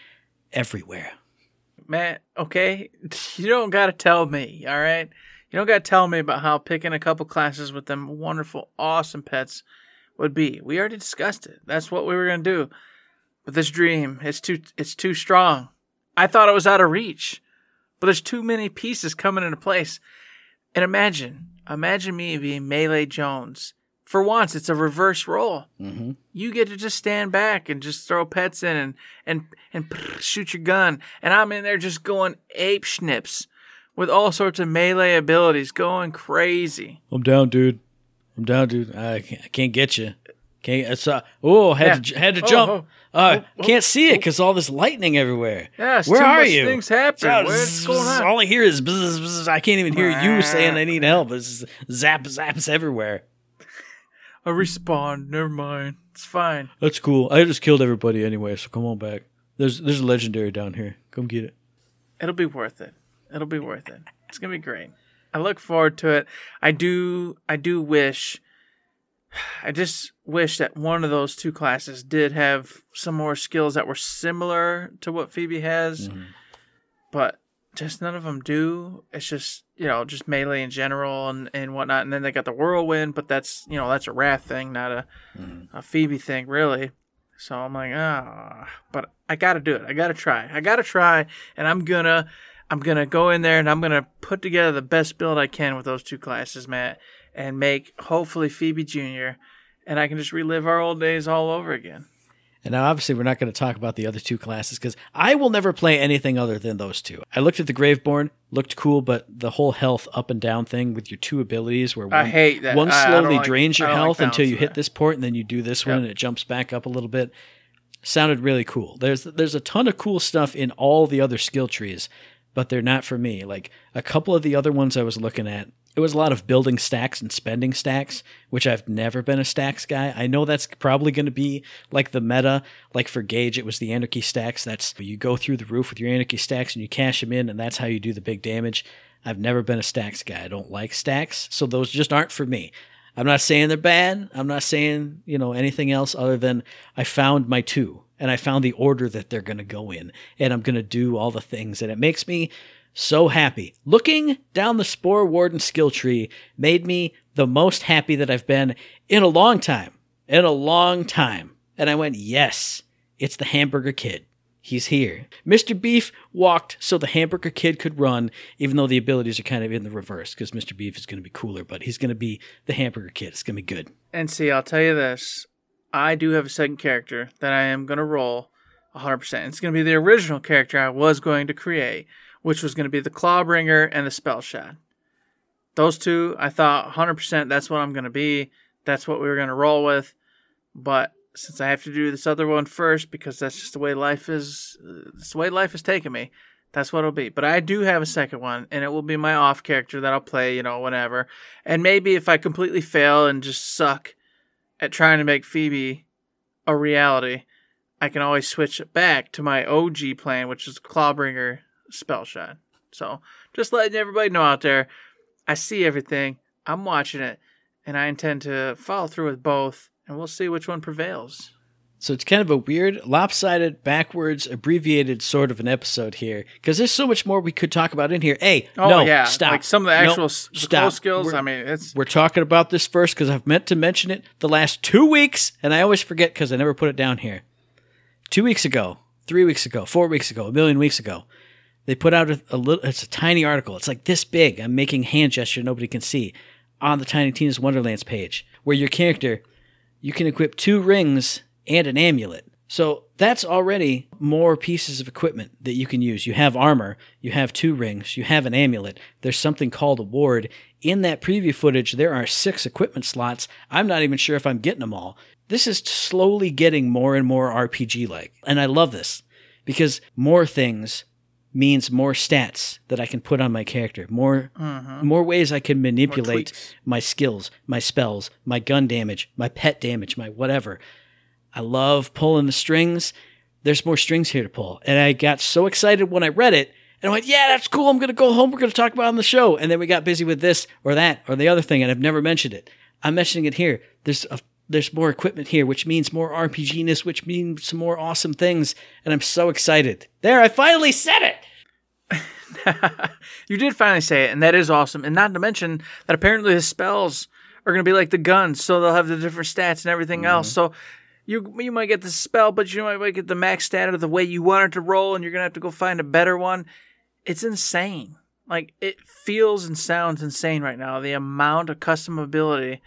everywhere. Man, okay? *laughs* You don't got to tell me, all right? You don't got to tell me about how picking a couple classes with them wonderful, awesome pets would be. We already discussed it. That's what we were going to do. But this dream, it's too it's too strong. I thought it was out of reach. But there's too many pieces coming into place. And imagine, imagine me being Melee Jones. For once, it's a reverse role. Mm-hmm. You get to just stand back and just throw pets in and and and *laughs* shoot your gun, and I'm in there just going ape schnips with all sorts of melee abilities, going crazy. I'm down, dude. I'm down, dude. I can't, I can't get you. Can't. It's, uh, oh, had Yeah. to had to Oh, jump. oh, uh, oh, oh, can't see it because all this lightning everywhere. Yeah, Where are you? things happening. Uh, What's going on? All I hear is bzz, bzz. I can't even hear you saying I need help. It's zap zaps everywhere. I respawn. Never mind. It's fine. That's cool. I just killed everybody anyway, so come on back. There's there's a legendary down here. Come get it. It'll be worth it. It'll be worth it. It's gonna be great. I look forward to it. I do. I do wish. I just wish that one of those two classes did have some more skills that were similar to what Phoebe has, Mhm. but just none of them do. It's just you know just melee in general and and whatnot. And then they got the whirlwind, but that's you know that's a Wrath thing, not a a Phoebe thing, really. So I'm like, ah, but I gotta do it. I gotta try. I gotta try, and I'm gonna, I'm gonna go in there and I'm gonna put together the best build I can with those two classes, Matt, and make hopefully Phoebe Junior, and I can just relive our old days all over again. And now, obviously, we're not going to talk about the other two classes because I will never play anything other than those two. I looked at the Graveborn, looked cool, but the whole health up and down thing with your two abilities, where one, I hate that. one I- I don't slowly like- drains your don't like health until you hit this port, and then you do this one, and it jumps back up a little bit. Sounded really cool. There's there's a ton of cool stuff in all the other skill trees, but they're not for me. Like a couple of the other ones I was looking at, it was a lot of building stacks and spending stacks, which I've never been a stacks guy. I know that's probably going to be like the meta. Like for Gage, it was the anarchy stacks. That's you go through the roof with your anarchy stacks and you cash them in, and that's how you do the big damage. I've never been a stacks guy. I don't like stacks, so those just aren't for me. I'm not saying they're bad. I'm not saying, you know, anything else other than I found my two and I found the order that they're going to go in and I'm going to do all the things and it makes me so happy. Looking down the Spore Warden skill tree made me the most happy that I've been in a long time. In a long time. And I went, yes, it's the Hamburger Kid. He's here. Mr. Beef walked so the Hamburger Kid could run, even though the abilities are kind of in the reverse, because Mr. Beef is going to be cooler, but he's going to be the Hamburger Kid. It's going to be good. And see, I'll tell you this: I do have a second character that I am gonna roll 100. percent It's gonna be the original character I was going to create, which was gonna be the Clawbringer and the Spell Shot. Those two, I thought 100. percent That's what I'm gonna be. That's what we were gonna roll with. But since I have to do this other one first, because that's just the way life is, it's the way life has taken me. That's what it'll be. But I do have a second one, and it will be my off character that I'll play, you know, whenever. And maybe if I completely fail and just suck at trying to make Phoebe a reality, I can always switch it back to my OG plan, which is Clawbringer Spell Shot. So just letting everybody know out there, I see everything, I'm watching it, and I intend to follow through with both, and we'll see which one prevails. So it's kind of a weird, lopsided, backwards, abbreviated sort of an episode here because there's so much more we could talk about in here. Hey, Oh no, yeah, stop. Like some of the actual the stop. skills. We're- I mean, it's We're talking about this first because I've meant to mention it the last two weeks, and I always forget because I never put it down here. Two weeks ago, three weeks ago, four weeks ago, a million weeks ago, they put out a, a little. It's a tiny article. It's like this big. I'm making hand gesture nobody can see on the Tiny Tina's Wonderlands page, where your character you can equip two rings and an amulet. So that's already more pieces of equipment that you can use. You have armor, you have two rings, you have an amulet. There's something called a ward. In that preview footage, there are six equipment slots. I'm not even sure if I'm getting them all. This is slowly getting more and more RPG like. And I love this because more things means more stats that I can put on my character, more mm-hmm. more ways I can manipulate my skills, my spells, my gun damage, my pet damage, my whatever. I love pulling the strings. There's more strings here to pull. And I got so excited when I read it. And I went, yeah, that's cool. I'm going to go home. We're going to talk about it on the show. And then we got busy with this or that or the other thing. And I've never mentioned it. I'm mentioning it here. There's a, there's more equipment here, which means more RPG-ness, which means some more awesome things. And I'm so excited. There, I finally said it. *laughs* you did finally say it, and that is awesome. And not to mention that apparently the spells are going to be like the guns, so they'll have the different stats and everything mm-hmm. else. So you you might get the spell, but you might get the max stat of the way you want it to roll, and you're going to have to go find a better one. It's insane. Like it feels and sounds insane right now. The amount of customability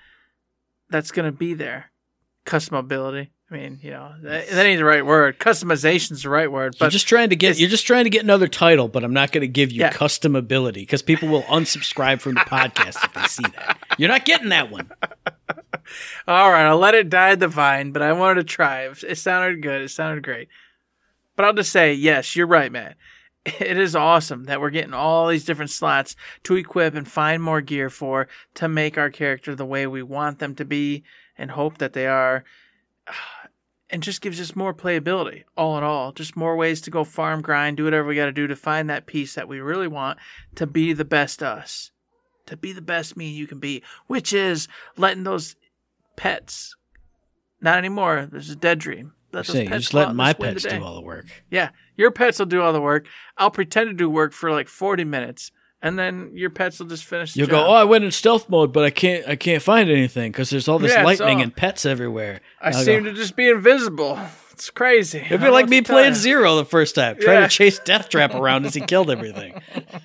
that's going to be there. Customability. I mean, you know, that, that ain't the right word. Customization's the right word. You're But just trying to get you're just trying to get another title, but I'm not going to give you Yeah. custom ability because people will unsubscribe from the podcast if they see that. You're not getting that one. *laughs* All right, I'll let it die the vine, but I wanted to try. It It sounded good. It sounded great. But I'll just say, yes, you're right, man. *laughs* It is awesome that we're getting all these different slots to equip and find more gear for to make our character the way we want them to be and hope that they are. *sighs* And just gives us more playability, all in all. Just more ways to go farm, grind, do whatever we got to do to find that piece that we really want to be the best us. To be the best me you can be, which is letting those pets. Not anymore. There's a dead dream. Let those Say, you're pets just letting my pets do all the work. Yeah, your pets will do all the work. I'll pretend to do work for like 40 minutes, and then your pets will just finish. The You'll job. go, oh, I went in stealth mode, but I can't, I can't find anything because there's all this Yeah, lightning all- and pets everywhere. I seem go, to just be invisible. It's crazy. It'd be like me playing zero the first time, trying Yeah. to chase Deathtrap around as he killed everything. *laughs*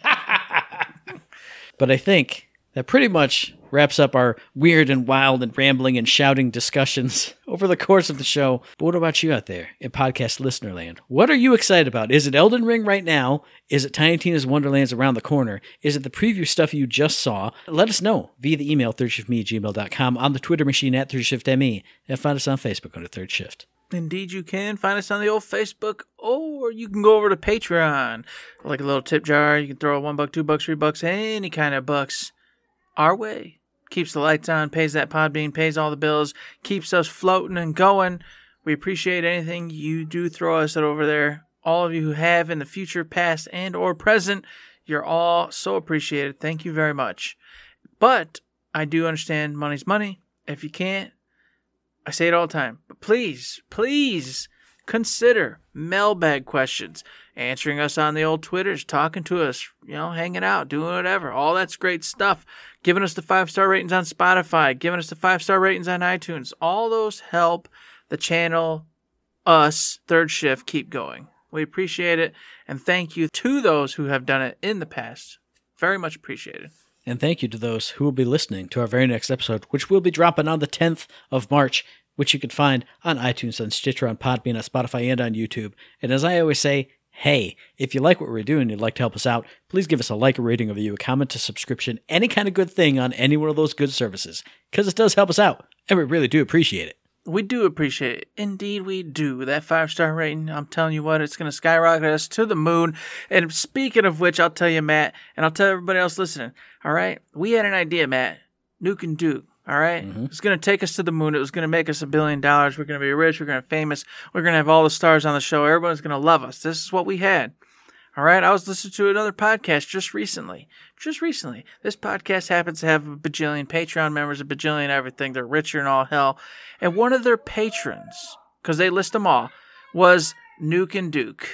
but I think that pretty much wraps up our weird and wild and rambling and shouting discussions *laughs* over the course of the show. But what about you out there in podcast listener land? What are you excited about? Is it Elden Ring right now? Is it Tiny Tina's Wonderlands around the corner? Is it the preview stuff you just saw? Let us know via the email thirdshiftme gmail.com, on the Twitter machine at thirdshiftme, and find us on Facebook under Third Shift. Indeed, you can find us on the old Facebook, or you can go over to Patreon, like a little tip jar. You can throw a one buck, two bucks, three bucks, any kind of bucks our way. Keeps the lights on, pays that Podbean, pays all the bills, keeps us floating and going. We appreciate anything you do throw us over there. All of you who have in the future, past, and or present, you're all so appreciated. Thank you very much. But I do understand money's money. If you can't, I say it all the time, but please, please consider mailbag questions, answering us on the old Twitters, talking to us, you know, hanging out, doing whatever. All that's great stuff. Giving us the five star ratings on Spotify, giving us the five star ratings on iTunes. All those help the channel, us, Third Shift, keep going. We appreciate it. And thank you to those who have done it in the past. Very much appreciated. And thank you to those who will be listening to our very next episode, which will be dropping on the 10th of March, which you can find on iTunes, on Stitcher, on Podbean, on Spotify, and on YouTube. And as I always say, hey, if you like what we're doing and you'd like to help us out, please give us a like, a rating, a review, a comment, a subscription, any kind of good thing on any one of those good services, because it does help us out, and we really do appreciate it. We do appreciate it. Indeed, we do. That five star rating, I'm telling you what, it's going to skyrocket us to the moon. And speaking of which, I'll tell you, Matt, and I'll tell everybody else listening. All right, we had an idea, Matt. Nuke and Duke. All right? Mm-hmm. it's going to take us to the moon. It was going to make us a billion dollars. We're going to be rich. We're going to be famous. We're going to have all the stars on the show. Everyone's going to love us. This is what we had. All right. I was listening to another podcast just recently. Just recently. This podcast happens to have a bajillion Patreon members, a bajillion everything. They're richer than all hell. And one of their patrons because they list them all, was Nuke and Duke.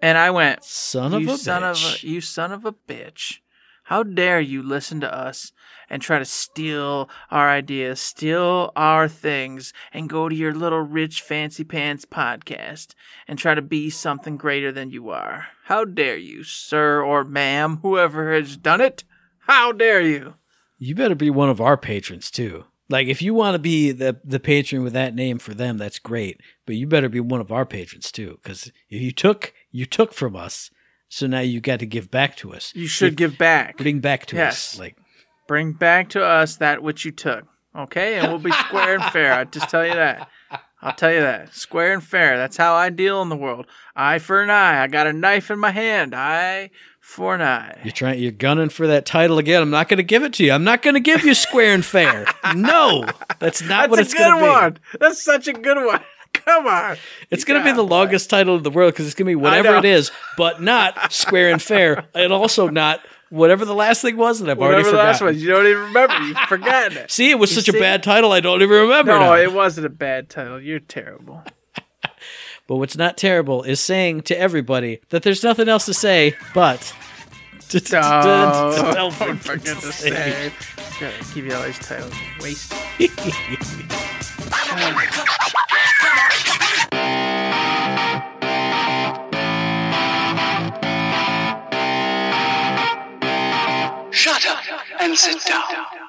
And I went, Son of a son bitch. of a you son of a bitch. How dare you listen to us and try to steal our ideas, steal our things, and go to your little rich fancy pants podcast and try to be something greater than you are? How dare you, sir or ma'am, whoever has done it? How dare you? You better be one of our patrons too. Like if you want to be the the patron with that name for them, that's great. But you better be one of our patrons too, because if you took you took from us, so now you got to give back to us. You should give back. bring back to Yes. us. Like Bring back to us that which you took. Okay? And we'll be square and fair. I just tell you that. I'll tell you that. Square and fair. That's how I deal in the world. Eye for an eye. I got a knife in my hand. Eye for an eye. you're trying, you're gunning for that title again. I'm not going to give it to you. I'm not going to give you square and fair. No, that's not what That's it's going good to be. That's a good one. That's such a good one. *laughs* Come on. It's going to be the longest title in the world because it's going to be whatever it is, but not square and fair, and also not whatever the last thing was that I've already Whatever the last one. You don't even remember. You've *laughs* forgotten it. See, it was You such a bad title, I don't even remember. No, now. it wasn't a bad title. You're terrible. *laughs* But what's not terrible is saying to everybody that there's nothing else to say but. *laughs* Don't don't forget to say. Gotta give you all these titles. Waste. And sit down.